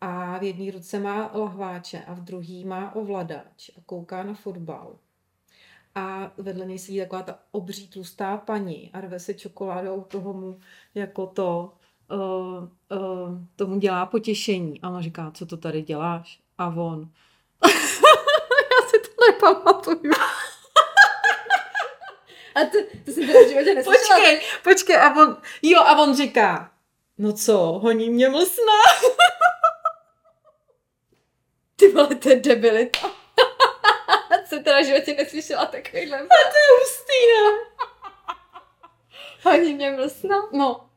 A v jedné ruce má lahváče a v druhý má ovladač a kouká na fotbal. A vedle něj sedí taková ta obří tlustá paní a rve se čokoládou toho mu jako to, uh, uh, tomu dělá potěšení. A ona říká, co to tady děláš? A on, já si to nepamatuju. A to, to jsem teda v životě neslyšela. Počkej, počkej, a on, jo, a on říká, no co, honí mě mlsna. Ty vole, to je debilita. Jsem teda životě neslyšela takovýhle. To je hustý, ne? Ani mě mlsna. No,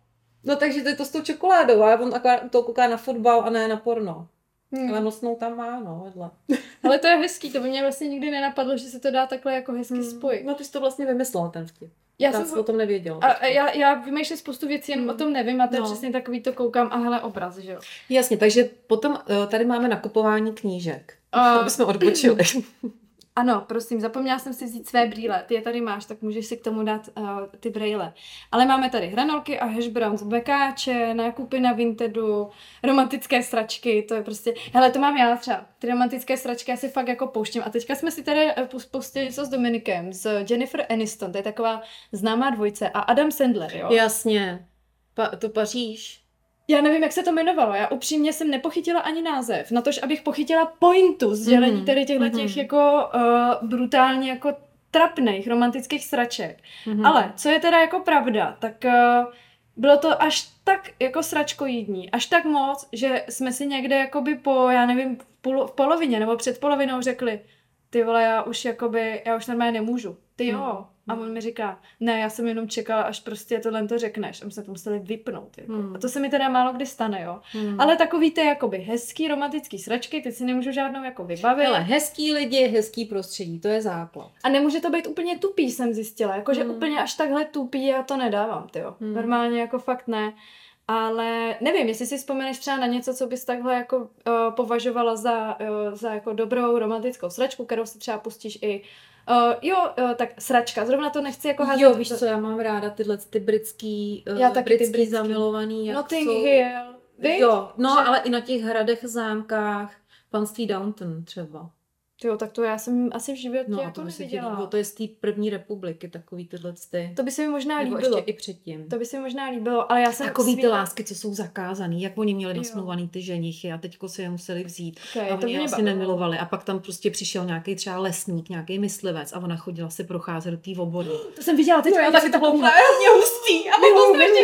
no takže to je to s tou čokoládou a on toho kouká na fotbal a ne na porno. Hmm. Ale mlsnou tam má, no, vedle. Ale to je hezký, to by mě vlastně nikdy nenapadlo, že se to dá takhle jako hezky Hmm. spojit. No ty jsi to vlastně vymyslela, ten vtip. Já, jsem o tom nevěděla. A, a já, já vymýšlím spoustu věcí, jenom mm. o tom nevím a to je no. přesně takový to koukám a hele obraz, že jo. Jasně, takže potom eh, tady máme nakupování knížek. Uh, aby jsme odbočili. Ano, prosím, zapomněla jsem si vzít své brýle. Ty je tady máš, tak můžeš si k tomu dát uh, ty brýle. Ale máme tady hranolky a hash browns, bekáče, nákupy na Vintedu, romantické stračky, to je prostě... Hele, to mám já třeba. Ty romantické stračky já si fakt jako pouštím. A teďka jsme si tady eh, pustili něco s Dominikem, s Jennifer Aniston, to je taková známá dvojce, a Adam Sandler, jo? Jasně. Pa- to Paříž. Já nevím, jak se to jmenovalo. Já upřímně jsem nepochytila ani název. Na tož, abych pochytila pointu sdělení mm-hmm. tady těchto mm-hmm. těch jako uh, brutálně jako trapných romantických sraček. Mm-hmm. Ale co je teda jako pravda, tak uh, bylo to až tak jako sračkojídní, až tak moc, že jsme si někde jakoby po, já nevím, v, polo, v polovině nebo před polovinou řekli, ty vole, já už jakoby, já už normálně nemůžu. Ty jo. Mm. A on mi říká, ne, já jsem jenom čekala, až prostě tohle to řekneš. A my jsme to museli vypnout. Jako. Hmm. A to se mi teda málo kdy stane, jo. Hmm. Ale takový ty jakoby hezký, romantický sračky, teď si nemůžu žádnou jako vybavit. Ale hezký lidi, hezký prostředí, to je základ. A nemůže to být úplně tupý, jsem zjistila. Jakože hmm. úplně až takhle tupý já to nedávám, ty jo. Hmm. Normálně jako fakt ne. Ale nevím, jestli si vzpomeneš třeba na něco, co bys takhle jako uh, považovala za, uh, za jako dobrou romantickou sračku, kterou si třeba pustíš i Uh, jo, uh, tak sračka, zrovna to nechci jako házet. Jo, víš co, já mám ráda tyhle ty britský, uh, já taky britský, ty britský zamilovaný. Jak Notting jsou... Hill. Víš? Jo, no že... ale i na těch hradech, zámkách, panství Downton třeba. Jo, tak to já jsem asi v životě no, jako to by se ti líbilo, to je z té první republiky, takový tyhle ty. To by se mi možná Nebo líbilo. ještě i předtím. To by se mi možná líbilo, ale já jsem Takový svý... ty lásky, co jsou zakázaný, jak oni měli nasmluvaný ty ženichy a teďko se je museli vzít. Okay, a oni to asi nemilovali. A pak tam prostě přišel nějaký třeba lesník, nějaký myslivec a ona chodila se procházet do té obody. To jsem viděla teď. No, já taky to bylo hodně hustý. A bylo strašně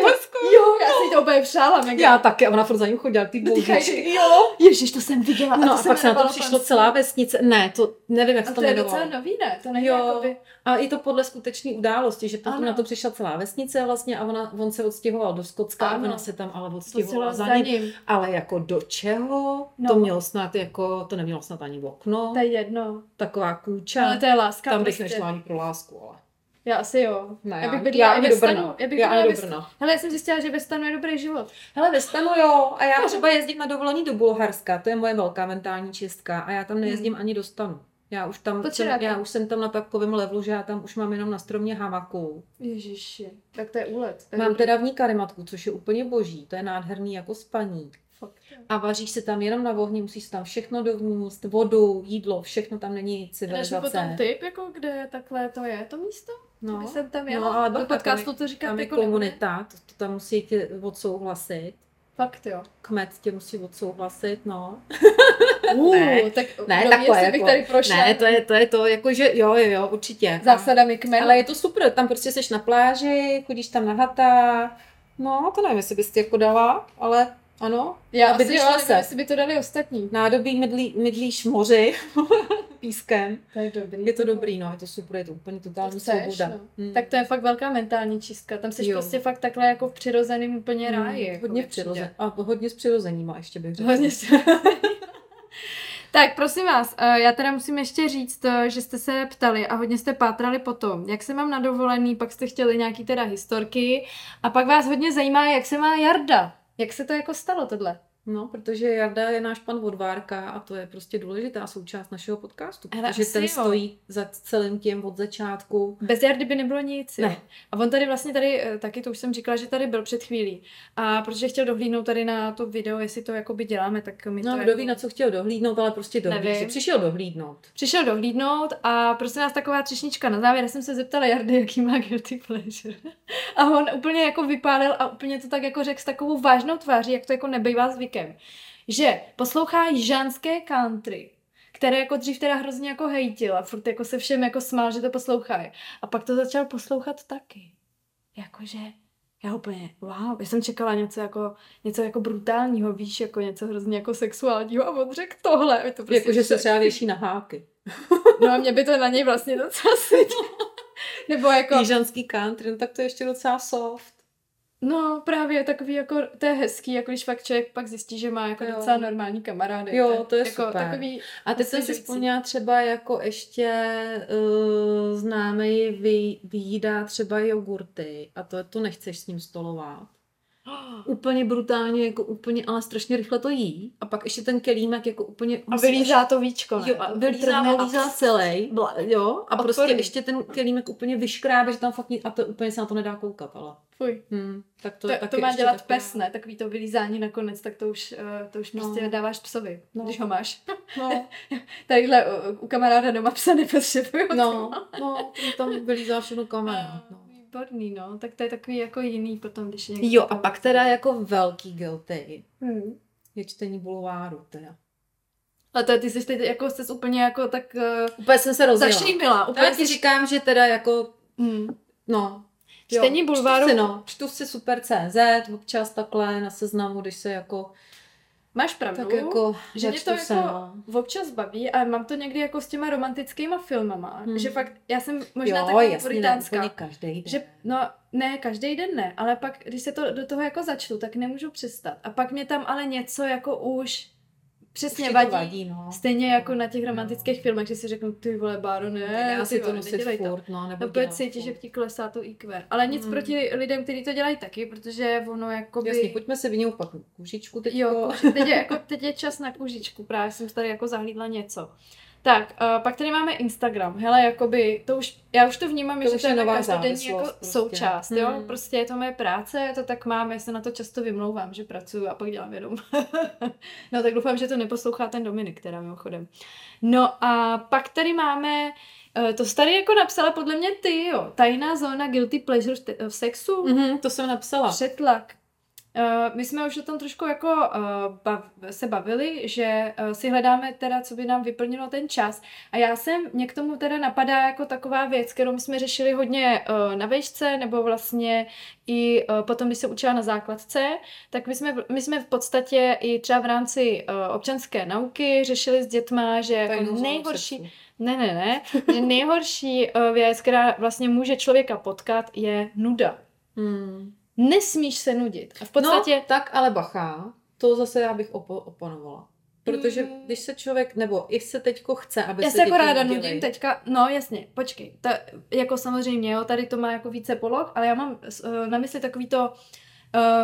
Jo, já si to úplně přála. Mega. Já taky, a ona furt za ním chodila ty boužičky. Jo. Ježiš, to jsem viděla. No a, pak se na to přišlo celá vesnice. Ne, to nevím, jak se to je docela nový, ne? To není jo. Jakoby... A i to podle skutečné události, že potom na to přišla celá vesnice vlastně a ona, on se odstěhoval do Skotska ano. a ona se tam ale odstěhovala za ním. ním. Ale jako do čeho? No. To mělo snad jako, to nemělo snad ani v okno. To je jedno. Taková kůča. Ale to je láska. Tam bych prostě. nešla ani pro lásku, ale. Já asi jo. Ne, já bych bydlela já ve Stanu. Já bych já ani do Brna. Hele, já jsem zjistila, že ve Stanu je dobrý život. Hele, ve Stanu jo. A já třeba jezdím na dovolení do Bulharska. To je moje velká mentální čistka. A já tam nejezdím hmm. ani do Stanu. Já už tam jsem, já už jsem tam na takovém levelu, že já tam už mám jenom na stromě hamaku. Ježiši, tak to je úlet. Mám teda v karimatku, což je úplně boží. To je nádherný jako spaní. Fakt, a vaříš se tam jenom na ohni, musíš tam všechno dovníst, vodu, jídlo, všechno tam není civilizace. Máš potom typ, jako kde takhle to je, to místo? No, jsem tam jela. No, ale do podcastu to říká tam je jako komunita, to, to tam musí tě odsouhlasit. Fakt jo. Kmet tě musí odsouhlasit, no. Uh, ne, tak ne, takhle, jako, bych tady prošla. Ne, to je, to je to, jako že jo, jo, jo, určitě. Zásadami kmen. Ale je to super, tam prostě seš na pláži, chodíš tam na hata, no, to nevím, jestli bys ty jako dala, ale ano. Já asi jo, ale jestli by to dali ostatní. Nádobí mydlí, mydlíš moři pískem. To je dobrý. Je to dobrý, no, je to super, je to úplně totální svoboda. No. Hmm. Tak to je fakt velká mentální čistka. Tam jsi jo. prostě fakt takhle jako v přirozeném úplně hmm. ráji. Jako hodně v přirozen. A hodně s přirozeníma ještě bych řekla. Hodně Tak prosím vás, eh, já teda musím ještě říct, eh, že jste se ptali a hodně jste pátrali po tom, jak se mám na dovolený, pak jste chtěli nějaký teda historky a pak vás hodně zajímá, jak se má Jarda. Jak se to jako stalo tohle? No, protože Jarda je náš pan vodvárka a to je prostě důležitá součást našeho podcastu, Hele, protože ten jo. stojí za celým tím od začátku. Bez Jardy by nebylo nic. Ne. A on tady vlastně tady, eh, taky to už jsem říkala, že tady byl před chvílí. A protože chtěl dohlídnout tady na to video, jestli to jakoby děláme, tak mi no, to kdo jako... ví, na co chtěl dohlídnout, ale prostě dohlídnout. Přišel dohlídnout. Přišel dohlídnout a prostě nás taková třešnička na závěr. Já jsem se zeptala Jardy, jaký má guilty pleasure. A on úplně jako vypálil a úplně to tak jako řekl s takovou vážnou tváří, jak to jako nebývá zvykem že poslouchá ženské country, které jako dřív teda hrozně jako hejtil a furt jako se všem jako smál, že to poslouchají. A pak to začal poslouchat taky. Jakože já úplně, wow, já jsem čekala něco jako, něco jako brutálního, víš, jako něco hrozně jako sexuálního a on řekl tohle. To prostě jako, že se třeba věší na háky. no a mě by to na něj vlastně docela sedí. Nebo jako... Jižanský country, no tak to je ještě docela soft. No, právě takový jako, to je hezký, jako když fakt člověk pak zjistí, že má jako Jo. docela normální kamarády. Jo, to je jako super. Takový A teď jsem si vzpomněla třeba jako ještě uh, známý vy, vyjídá třeba jogurty a to, to nechceš s ním stolovat. Úplně brutálně, jako úplně, ale strašně rychle to jí. A pak ještě ten kelímek jako úplně... A vylízá to víčko, ne? Jo, a vylízá, a- vylízá celý, jo, a prostě Odporný. ještě ten kelímek úplně vyškrábe, že tam fakt nic, a to úplně se na to nedá koukat, ale. Fuj. Hmm, tak to, To, to, taky to má dělat taková- pes, ne? Takový to vylízání nakonec, tak to už, eh, to už No. prostě dáváš psovi, No. když ho máš. No, Tadyhle u, u kamaráda doma psa nepotřebuju. no, no, tam vylízá všechno kamena. No. Výborný, no. Tak to je takový jako jiný potom, když je někdo Jo, a tam- pak teda jako velký guilty Hmm. je čtení bulváru teda. Ale to ty jsi teď jako jsi úplně jako tak uh, Úplně jsem se rozjela. zašímila. Úplně já ti jsi říkám, že teda jako, Hmm. no, Čtení jo, bulváru- Čtu si, no, čtu si super CZ, občas takhle na seznamu, když se jako, Máš pravdu, tak jako, že mě to začtu se, jako no. občas baví, ale mám to někdy jako s těma romantickýma filmama, Hmm. že fakt, já jsem možná jo, taková jasně, ne, puritánská. každý den. Že, no, ne, každý den ne, ale pak, když se to do toho jako začnu, tak nemůžu přestat. A pak mě tam ale něco jako už přesně vadí. vadí, no. Stejně jako na těch romantických filmech, že si řeknu, ty vole, Báro, ne, Nedá ty si to nosit furt, no, nebo No, dělat cítíš, že ti klesá to IQ. Ale nic Mm. proti lidem, kteří to dělají taky, protože ono jakoby... Jasně, pojďme se vyňou pak kůžičku teďko. Jo, kůži- teď je, jako, teď je čas na kůžičku, právě jsem tady jako zahlídla něco. Tak, uh, pak tady máme Instagram. Hele, jakoby, to už, já už to vnímám, To že to je nová každodenní jako prostě. součást, jo. Hmm. Prostě je to moje práce, to tak mám, já se na to často vymlouvám, že pracuju a pak dělám jenom. no tak doufám, že to neposlouchá ten Dominik, teda mimochodem. No a pak tady máme, eh, to tady jako napsala podle mě ty, jo, tajná zóna guilty pleasure v te- v sexu. Mhm, to jsem napsala. Přetlak. Uh, my jsme už o tom trošku jako uh, bav, se bavili, že uh, si hledáme teda, co by nám vyplnilo ten čas. A já jsem, mě k tomu teda napadá jako taková věc, kterou jsme řešili hodně uh, na vejšce, nebo vlastně i uh, potom, když se učila na základce, tak my jsme, my jsme v podstatě i třeba v rámci uh, občanské nauky řešili s dětma, že jako nejhorší, ne, ne, ne, že nejhorší věc, která vlastně může člověka potkat, je nuda. Hmm. Nesmíš se nudit. A v podstatě... No, tak ale bacha, to zase já bych opo- oponovala. Protože Mm. když se člověk, nebo i se teďko chce, aby já se se jako ráda nudím teďka, no jasně, počkej, to, jako samozřejmě, jo, tady to má jako více poloh, ale já mám uh, na mysli takový to,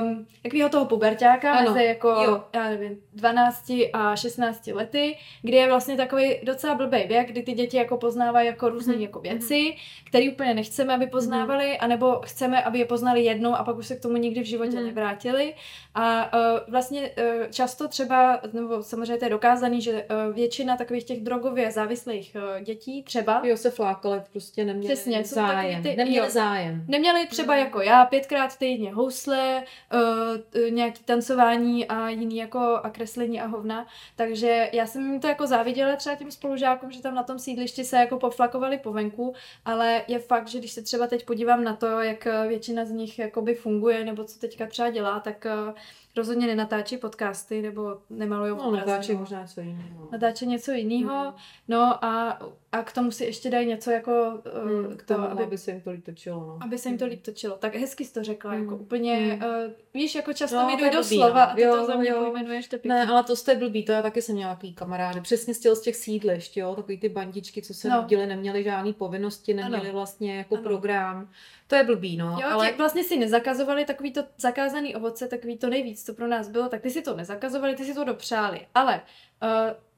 um, takovýho toho pubertáka, Ano, mezi jako, jo. já nevím, 12 a 16 lety, kdy je vlastně takový docela blbý věk, kdy ty děti jako poznávají jako různé Mhm, jako věci, které úplně nechceme, aby poznávali, anebo chceme, aby je poznali jednou a pak už se k tomu nikdy v životě Mhm. nevrátili. A uh, vlastně uh, často třeba, nebo samozřejmě to je dokázaný, že uh, většina takových těch drogově závislých uh, dětí třeba Jo, se flákali, prostě neměli Přesně, zájem. ty- neměli jo. zájem. Neměli třeba Mhm. jako já pětkrát týdně housle, uh, nějaký tancování a jiný jako a kreslení a hovna, takže já jsem jim to jako záviděla třeba těm spolužákům, že tam na tom sídlišti se jako poflakovali po venku, ale je fakt, že když se třeba teď podívám na to, jak eh, většina z nich jakoby funguje, nebo co teďka třeba dělá, tak eh, rozhodně nenatáčí podcasty, nebo nemalujou No, obrazy, natáčí no. možná něco jiného. Natáčí něco jiného, Mhm. no a, a k tomu si ještě dají něco jako uh, Hmm, k tomu, aby aby se jim to líp točilo, no. aby se jim to líp točilo. Tak hezky jsi to řekla, Mm. jako úplně, Mm. uh, víš, jako často No, mi je do slova no. a ty Jo, to za mě pojmenuješ to Ne, ale to jste blbý, to já taky jsem měla takový kamarády. Přesně z těch, z těch sídlišť, jo, takový ty bandičky, co se No. nudili, neměli žádný povinnosti, neměli Ano. vlastně jako Ano. program. To je blbý, no. Jo, ale ale... vlastně si nezakazovali takový to zakázaný ovoce, takový to nejvíc, co pro nás bylo, tak ty si to nezakazovali, ty si to dopřáli. Ale uh,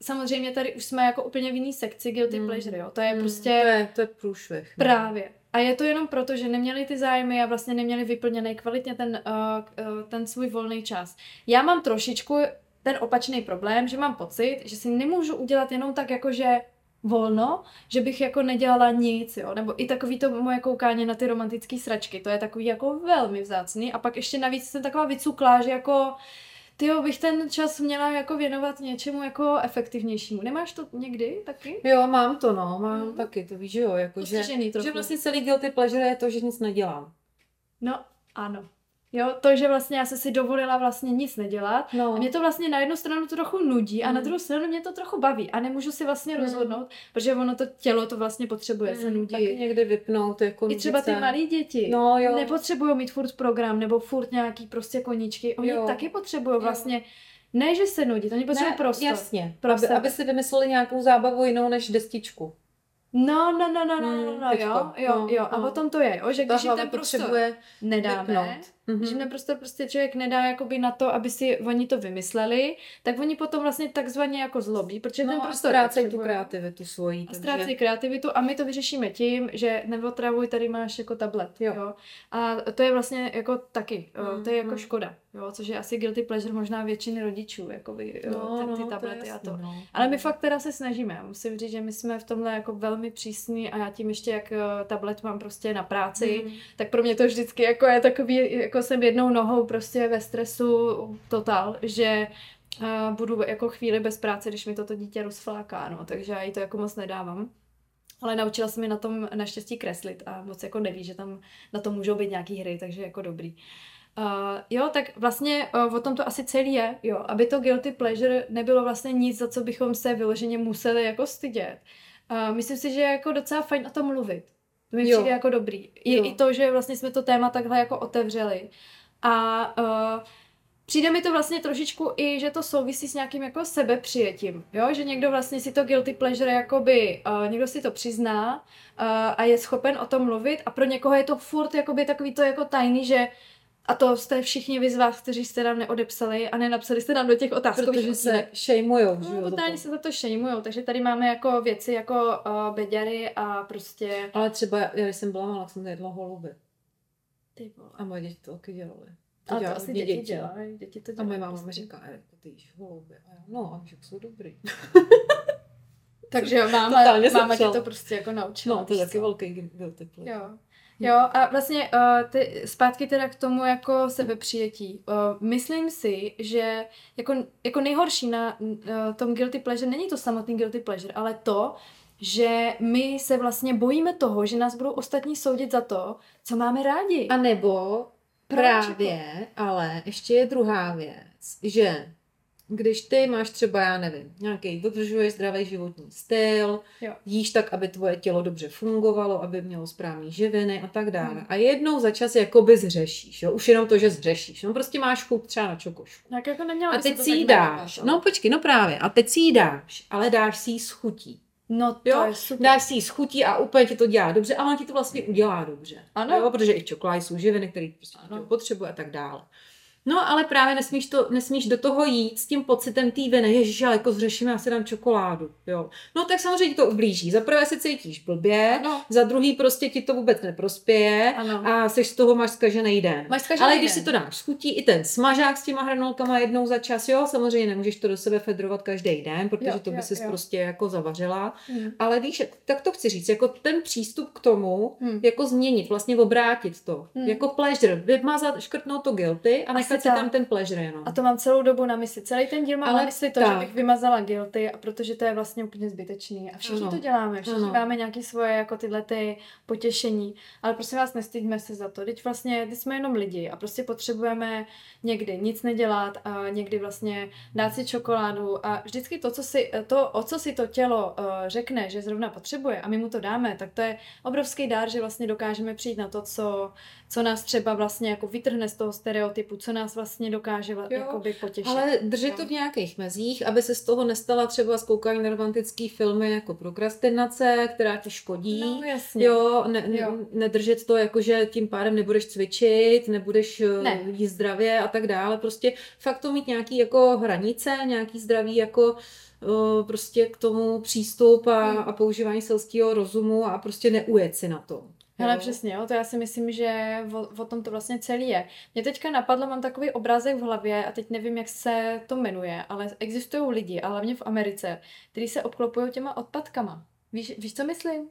samozřejmě tady už jsme jako úplně v jiný sekci guilty Mm. pleasure, jo. To je Mm, prostě To je, to je průšvih. no. Právě. A je to jenom proto, že neměli ty zájmy a vlastně neměli vyplněný kvalitně ten, uh, uh, ten svůj volný čas. Já mám trošičku ten opačný problém, že mám pocit, že si nemůžu udělat jenom tak jako, že volno, že bych jako nedělala nic, jo, nebo i takový to moje koukání na ty romantické sračky, to je takový jako velmi vzácný a pak ještě navíc jsem taková vycuklá, že jako ty bych ten čas měla jako věnovat něčemu jako efektivnějšímu. Nemáš to někdy taky? Jo, mám to, no, mám Mhm. taky, to víš, že jo, jako, že, že vlastně celý guilty pleasure je to, že nic nedělám. No, ano. Jo, to, že vlastně já jsem si dovolila vlastně nic nedělat. No. A mě to vlastně na jednu stranu to trochu nudí a na Mm. druhou stranu mě to trochu baví. A nemůžu si vlastně Mm. rozhodnout, protože ono to tělo to vlastně potřebuje, se nudí. Taky někdy vypnout, jako I třeba ty se. malé děti No jo. nepotřebují mít furt program nebo furt nějaký prostě koníčky. Oni Jo. taky potřebují vlastně, ne že se nudí, oni potřebují ne, prostor. Jasně, pro aby, sebe. aby si vymysleli nějakou zábavu jinou než destičku. No, no, no, no, no, no, Mm, no, jo, jo, No, jo. A no. o tom to je, jo, že když jim ten prostor potřebuje nedáme, vypnout. Mhm. Jim ten prostor prostě člověk nedá jakoby na to, aby si oni to vymysleli, tak oni potom vlastně takzvaně jako zlobí, protože ten No a prostor ztrácejí tu kreativitu svoji. A takže- ztrácí kreativitu a my to vyřešíme tím, že neotravuj, tady máš jako tablet, jo. Jo. A to je vlastně jako taky, mm, to je jako Mhm. škoda, jo, což je asi guilty pleasure možná většiny rodičů, jakoby, jo, No, ty, no, ty to tablety a jasný, to. no. Ale my fakt teda se snažíme. Musím říct, že my jsme v tomhle jako velmi přísní a já tím ještě, jak eh, tablet mám prostě na práci, Mm. tak pro mě to vždycky jako je takový, jako jsem jednou nohou prostě ve stresu total, že uh, budu jako chvíli bez práce, když mi toto dítě rozfláká, no, takže já jí to jako moc nedávám. Ale naučila se mi na tom naštěstí kreslit a moc jako neví, že tam na to můžou být nějaký hry, takže jako dobrý. Uh, jo, tak vlastně uh, o tom to asi celý je, jo, aby to guilty pleasure nebylo vlastně nic, za co bychom se vyloženě museli jako stydět. Uh, myslím si, že je jako docela fajn o tom mluvit. To mi Jo. přijde jako dobrý. Je Jo. i to, že vlastně jsme to téma takhle jako otevřeli. A uh, přijde mi to vlastně trošičku i, že to souvisí s nějakým jako sebepřijetím, jo, že někdo vlastně si to guilty pleasure jakoby, uh, někdo si to přizná uh, a je schopen o tom mluvit a pro někoho je to furt jakoby takový to jako tajný, že a to jste všichni vy z vás, kteří jste nám neodepsali a nenapsali jste nám do těch otázkových Protože se šejmujou, že No, totálně to. se za to šejmujou, takže tady máme jako věci jako uh, beďary a prostě... Ale třeba, já jsem byla malá, tak jsem jedla holuby. Ty vole. A moje děti to taky dělali. Ale to asi hodně děti, dělají, děti to A dělají. moje máma prostě. mi říká, Eriko, ty jíš holuby. A já, no, a že jsou dobrý. Takže máma, máma tě to prostě jako naučila. No, to je taky velký guilty pleasure. Jo. Jo, a vlastně uh, ty, zpátky teda k tomu jako sebepřijetí. Uh, myslím si, že jako, jako nejhorší na uh, tom guilty pleasure není to samotný guilty pleasure, ale to, že my se vlastně bojíme toho, že nás budou ostatní soudit za to, co máme rádi. A nebo právě, ale ještě je druhá věc, že když ty máš třeba, já nevím, nějaký dodržuješ zdravý životní styl, Jo. jíš tak, aby tvoje tělo dobře fungovalo, aby mělo správné živiny a tak dále. Hmm. A jednou za čas jakoby zřešíš, jo? už jenom to, že zřešíš. No prostě máš chuť třeba na čokošku. Tak jako neměla A teď si ji dáš. No počkej, no právě. A teď si ji dáš, ale dáš si ji s chutí. no to Jo, je super. Dáš si ji s chutí a úplně ti to dělá dobře a on ti to vlastně udělá dobře. Ano. Jo, protože i v čokoládě jsou živiny, které prostě ano. potřebuje a tak dále. No ale právě nesmíš, to, nesmíš do toho jít s tím pocitem té viny, ježiš, ale jako zřešíme, já si dám čokoládu, jo. No tak samozřejmě ti to ublíží. Za prvé se cítíš blbě, Ano. za druhý prostě ti to vůbec neprospěje Ano. a seš z toho máš zkažený den. Máš zkažený ale když den. si to dáš schutí, i ten smažák s těma hranolkama jednou za čas, jo, samozřejmě nemůžeš to do sebe fedrovat každý den, protože Jo, to by jo. prostě jako zavařila. Hmm. Ale víš, tak to chci říct, jako ten přístup k tomu, Hmm. jako změnit, vlastně obrátit to. Hmm. Jako pleasure, vymazat, škrtnout to guilty a nechat tak. tam ten pleasure jenom. A to mám celou dobu na mysli. Celý ten díl mám Ale na mysli to, tak. že bych vymazala guilty, a protože to je vlastně úplně zbytečný. A všichni Ano. to děláme, všichni Ano. máme nějaké svoje jako tyhle ty potěšení. Ale prosím vás, nestyďme se za to. Teď vlastně, teď jsme jenom lidi a prostě potřebujeme někdy nic nedělat a někdy vlastně dát si čokoládu a vždycky to, co si, to o co si to tělo uh, řekne, že zrovna potřebuje a my mu to dáme, tak to je obrovský dár, že vlastně dokážeme přijít na to, co, co nás třeba vlastně jako vytrhne z toho stereotypu, co nás vlastně dokáže Jo, jakoby potěšit. Ale držet Jo. to v nějakých mezích, aby se z toho nestala třeba z koukání na romantický filmy jako prokrastinace, která ti škodí. No, jasně. Jo, ne, Jo. nedržet to jako, že tím pádem nebudeš cvičit, nebudeš Ne. ne. jíst zdravě a tak dále. Prostě fakt to mít nějaký jako hranice, nějaký zdravý jako o, prostě k tomu přístup a, Hmm. a používání selského rozumu a prostě neujet si na to. Hele, přesně, jo, to já si myslím, že o, o tom to vlastně celý je. Mě teďka napadlo, mám takový obrázek v hlavě a teď nevím, jak se to jmenuje, ale existují lidi, a hlavně v Americe, kteří se obklopují těma odpadkama. Víš, víš, co myslím?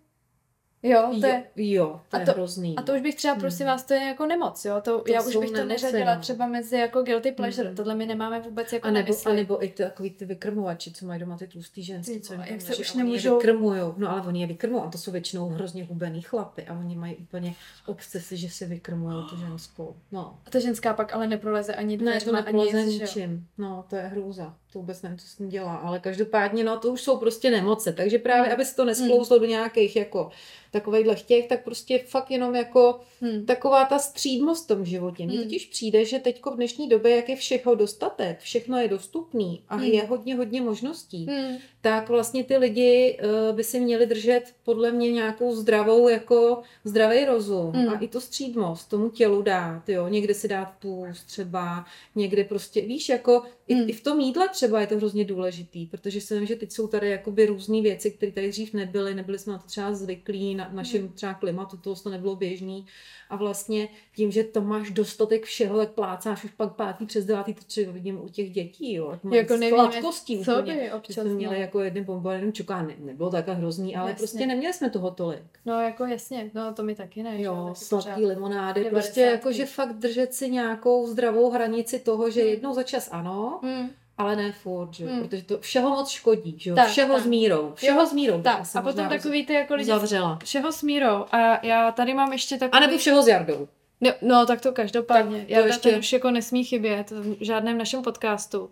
Jo, to je... Jo, to A je to- hrozný. A to už bych třeba, prosím Hmm. vás, to je jako nemoc, jo? To, To já už bych to nemoci, neřadila no. třeba mezi jako guilty pleasure. Mhm. Tohle my nemáme vůbec jako A nebo, a nebo i ty, takový ty vykrmovači, co mají doma ty tlustý ženský, co jak se už nemůžou- vykrmujou. No ale oni je vykrmují a to jsou většinou hrozně hubený chlapy a oni mají úplně obsesy, že si vykrmujou tu ženskou. No. A ta ženská pak ale neproleze ani Ne, dveřma, to ani nic, ničím. No, to je hrůza. To vůbec nevím, co s tím dělá. Ale každopádně, no, to už jsou prostě nemoce. Takže právě, aby se to nesklouzlo do nějakých jako takovejhle těch, tak prostě fakt jenom jako Hm. taková ta střídmost v tom životě. Mně Hmm. totiž přijde, že teď v dnešní době, jak je všeho dostatek, všechno je dostupný a Hmm. je hodně, hodně možností, Hm. tak vlastně ty lidi uh, by si měli držet podle mě nějakou zdravou, jako zdravý rozum Hmm. a i tu střídmost tomu tělu dát, jo, někde si dát půst třeba, někde prostě, víš, jako i, Hmm. i v tom jídle třeba je to hrozně důležitý, protože si vím, že teď jsou tady jakoby různé věci, které tady dřív nebyly, nebyli jsme na to třeba zvyklí, na našem třeba klimatu, to to nebylo běžný a vlastně tím, že to máš dostatek všeho, tak plácáš už pak pátý přes devátý, to třeba vidím u těch dětí, jo, Jako nevíme, sladkostí co úplně. by občas jsme měli jako jedny bomba, jeden čoká, ne, nebylo takhle hrozný, ale Jasně. prostě neměli jsme toho tolik. No jako jasně, no to mi taky ne. Jo, taky sladký limonády, prostě jako, že fakt držet si nějakou zdravou hranici toho, že Hmm. jednou za čas ano, Hm. Ale ne furt, že Hmm. protože to všeho moc škodí, že jo, Tak, všeho tak. s mírou, všeho Jo, s mírou. Tak, a potom takový ty jako lidi Zavřela. všeho s mírou. A já tady mám ještě takový... A nebo všeho s Jardou. No, no tak to každopádně. Tak to já ještě... už jako nesmí chybět v žádném našem podcastu.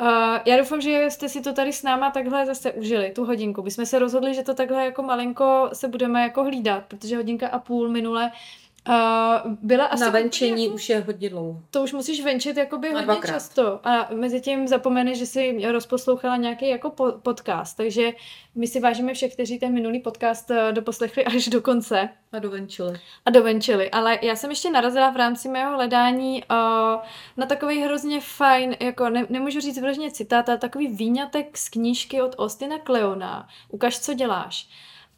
Uh, já doufám, že jste si to tady s náma takhle zase užili, tu hodinku. My jsme se rozhodli, že to takhle jako malinko se budeme jako hlídat, protože hodinka a půl minule uh, byla asi... Na venčení jako, už je hodně dlouho. to už musíš venčit jakoby hodně dvakrát. často. A mezi tím zapomeneš, že jsi rozposlouchala nějaký jako po- podcast. Takže my si vážíme všech, kteří ten minulý podcast eh, doposlechli až do konce A dovenčili. a dovenčili. Ale já jsem ještě narazila v rámci mého hledání uh, na takový hrozně fajn, jako ne, nemůžu říct vyloženě citát, ale takový výňatek z knížky od Austina Kleona. Ukaž, co děláš.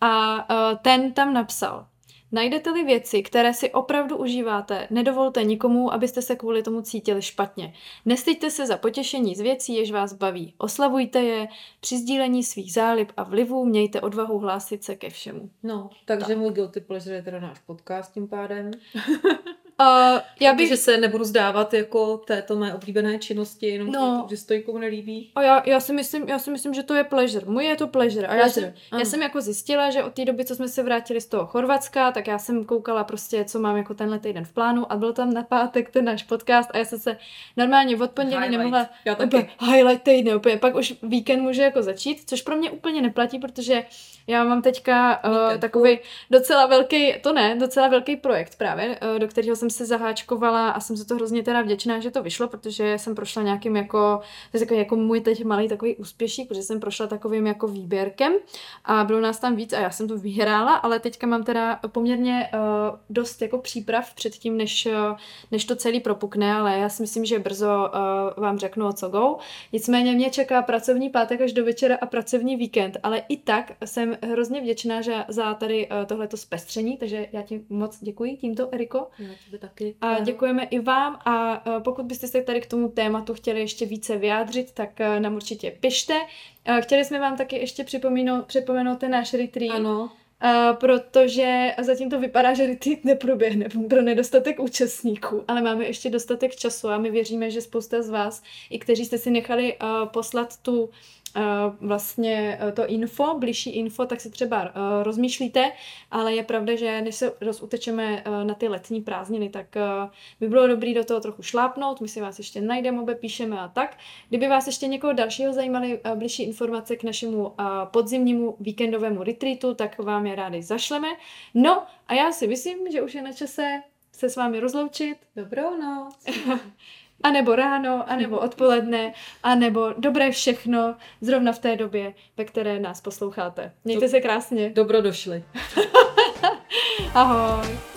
A uh, ten tam napsal. Najdete-li věci, které si opravdu užíváte, nedovolte nikomu, abyste se kvůli tomu cítili špatně. Nestyďte se za potěšení z věcí, jež vás baví. Oslavujte je, při sdílení svých zálib a vlivů mějte odvahu hlásit se ke všemu. No, takže můj guilty pleasure je teda náš podcast tím pádem. Uh, já bych Že se nebudu zdávat jako této mé oblíbené činnosti, jenom No. no. že se to nikomu nelíbí. A já, já, si myslím, já si myslím, že to je pleasure. Můj je to pleasure. A já Pleasure, jsem, ano. já jsem jako zjistila, že od té doby, co jsme se vrátili z toho Chorvatska, tak já jsem koukala prostě, co mám jako tenhle týden v plánu a byl tam na pátek ten náš podcast a já jsem se normálně od pondělí Highlight. nemohla Já taky. úplně highlight týdne, úplně pak už víkend může jako začít, což pro mě úplně neplatí, protože já mám teďka uh, Víkendku. takový docela velký, to ne, docela velký projekt právě, uh, do kterého jsem se zaháčkovala a jsem za to hrozně teda vděčná, že to vyšlo, protože jsem prošla nějakým jako, to je takový jako můj teď malý takový úspěšík, protože jsem prošla takovým jako výběrkem a bylo nás tam víc a já jsem to vyhrála, ale teďka mám teda poměrně uh, dost jako příprav před tím, než, uh, než to celý propukne, ale já si myslím, že brzo uh, vám řeknu o co go. Nicméně mě čeká pracovní pátek až do večera a pracovní víkend, ale i tak jsem hrozně vděčná že za tady uh, tohleto zpestření, takže já ti moc děkuji tímto, Eriko. Tebe taky. A děkujeme i vám a uh, pokud byste se tady k tomu tématu chtěli ještě více vyjádřit, tak uh, nám určitě pište. Uh, chtěli jsme vám taky ještě připomenout, připomenout ten náš retreat. Ano, Uh, protože zatím to vypadá, že retreat neproběhne pro nedostatek účastníků, ale máme ještě dostatek času a my věříme, že spousta z vás, i kteří jste si nechali uh, poslat tu uh, vlastně uh, to info, bližší info, tak si třeba uh, rozmýšlíte, ale je pravda, že než se rozutečeme na ty letní prázdniny, tak by bylo dobré do toho trochu šlápnout, my si vás ještě najdeme, obepíšeme a tak. Kdyby vás ještě někoho dalšího zajímaly bližší informace k našemu podzimnímu víkendovému retreatu, tak vám je rádi zašleme. No a já si myslím, že už je na čase se s vámi rozloučit, dobrou noc. a nebo ráno, a nebo odpoledne, a nebo dobré všechno, zrovna v té době, ve které nás posloucháte. Mějte se krásně. Dobro došli. Ahoj.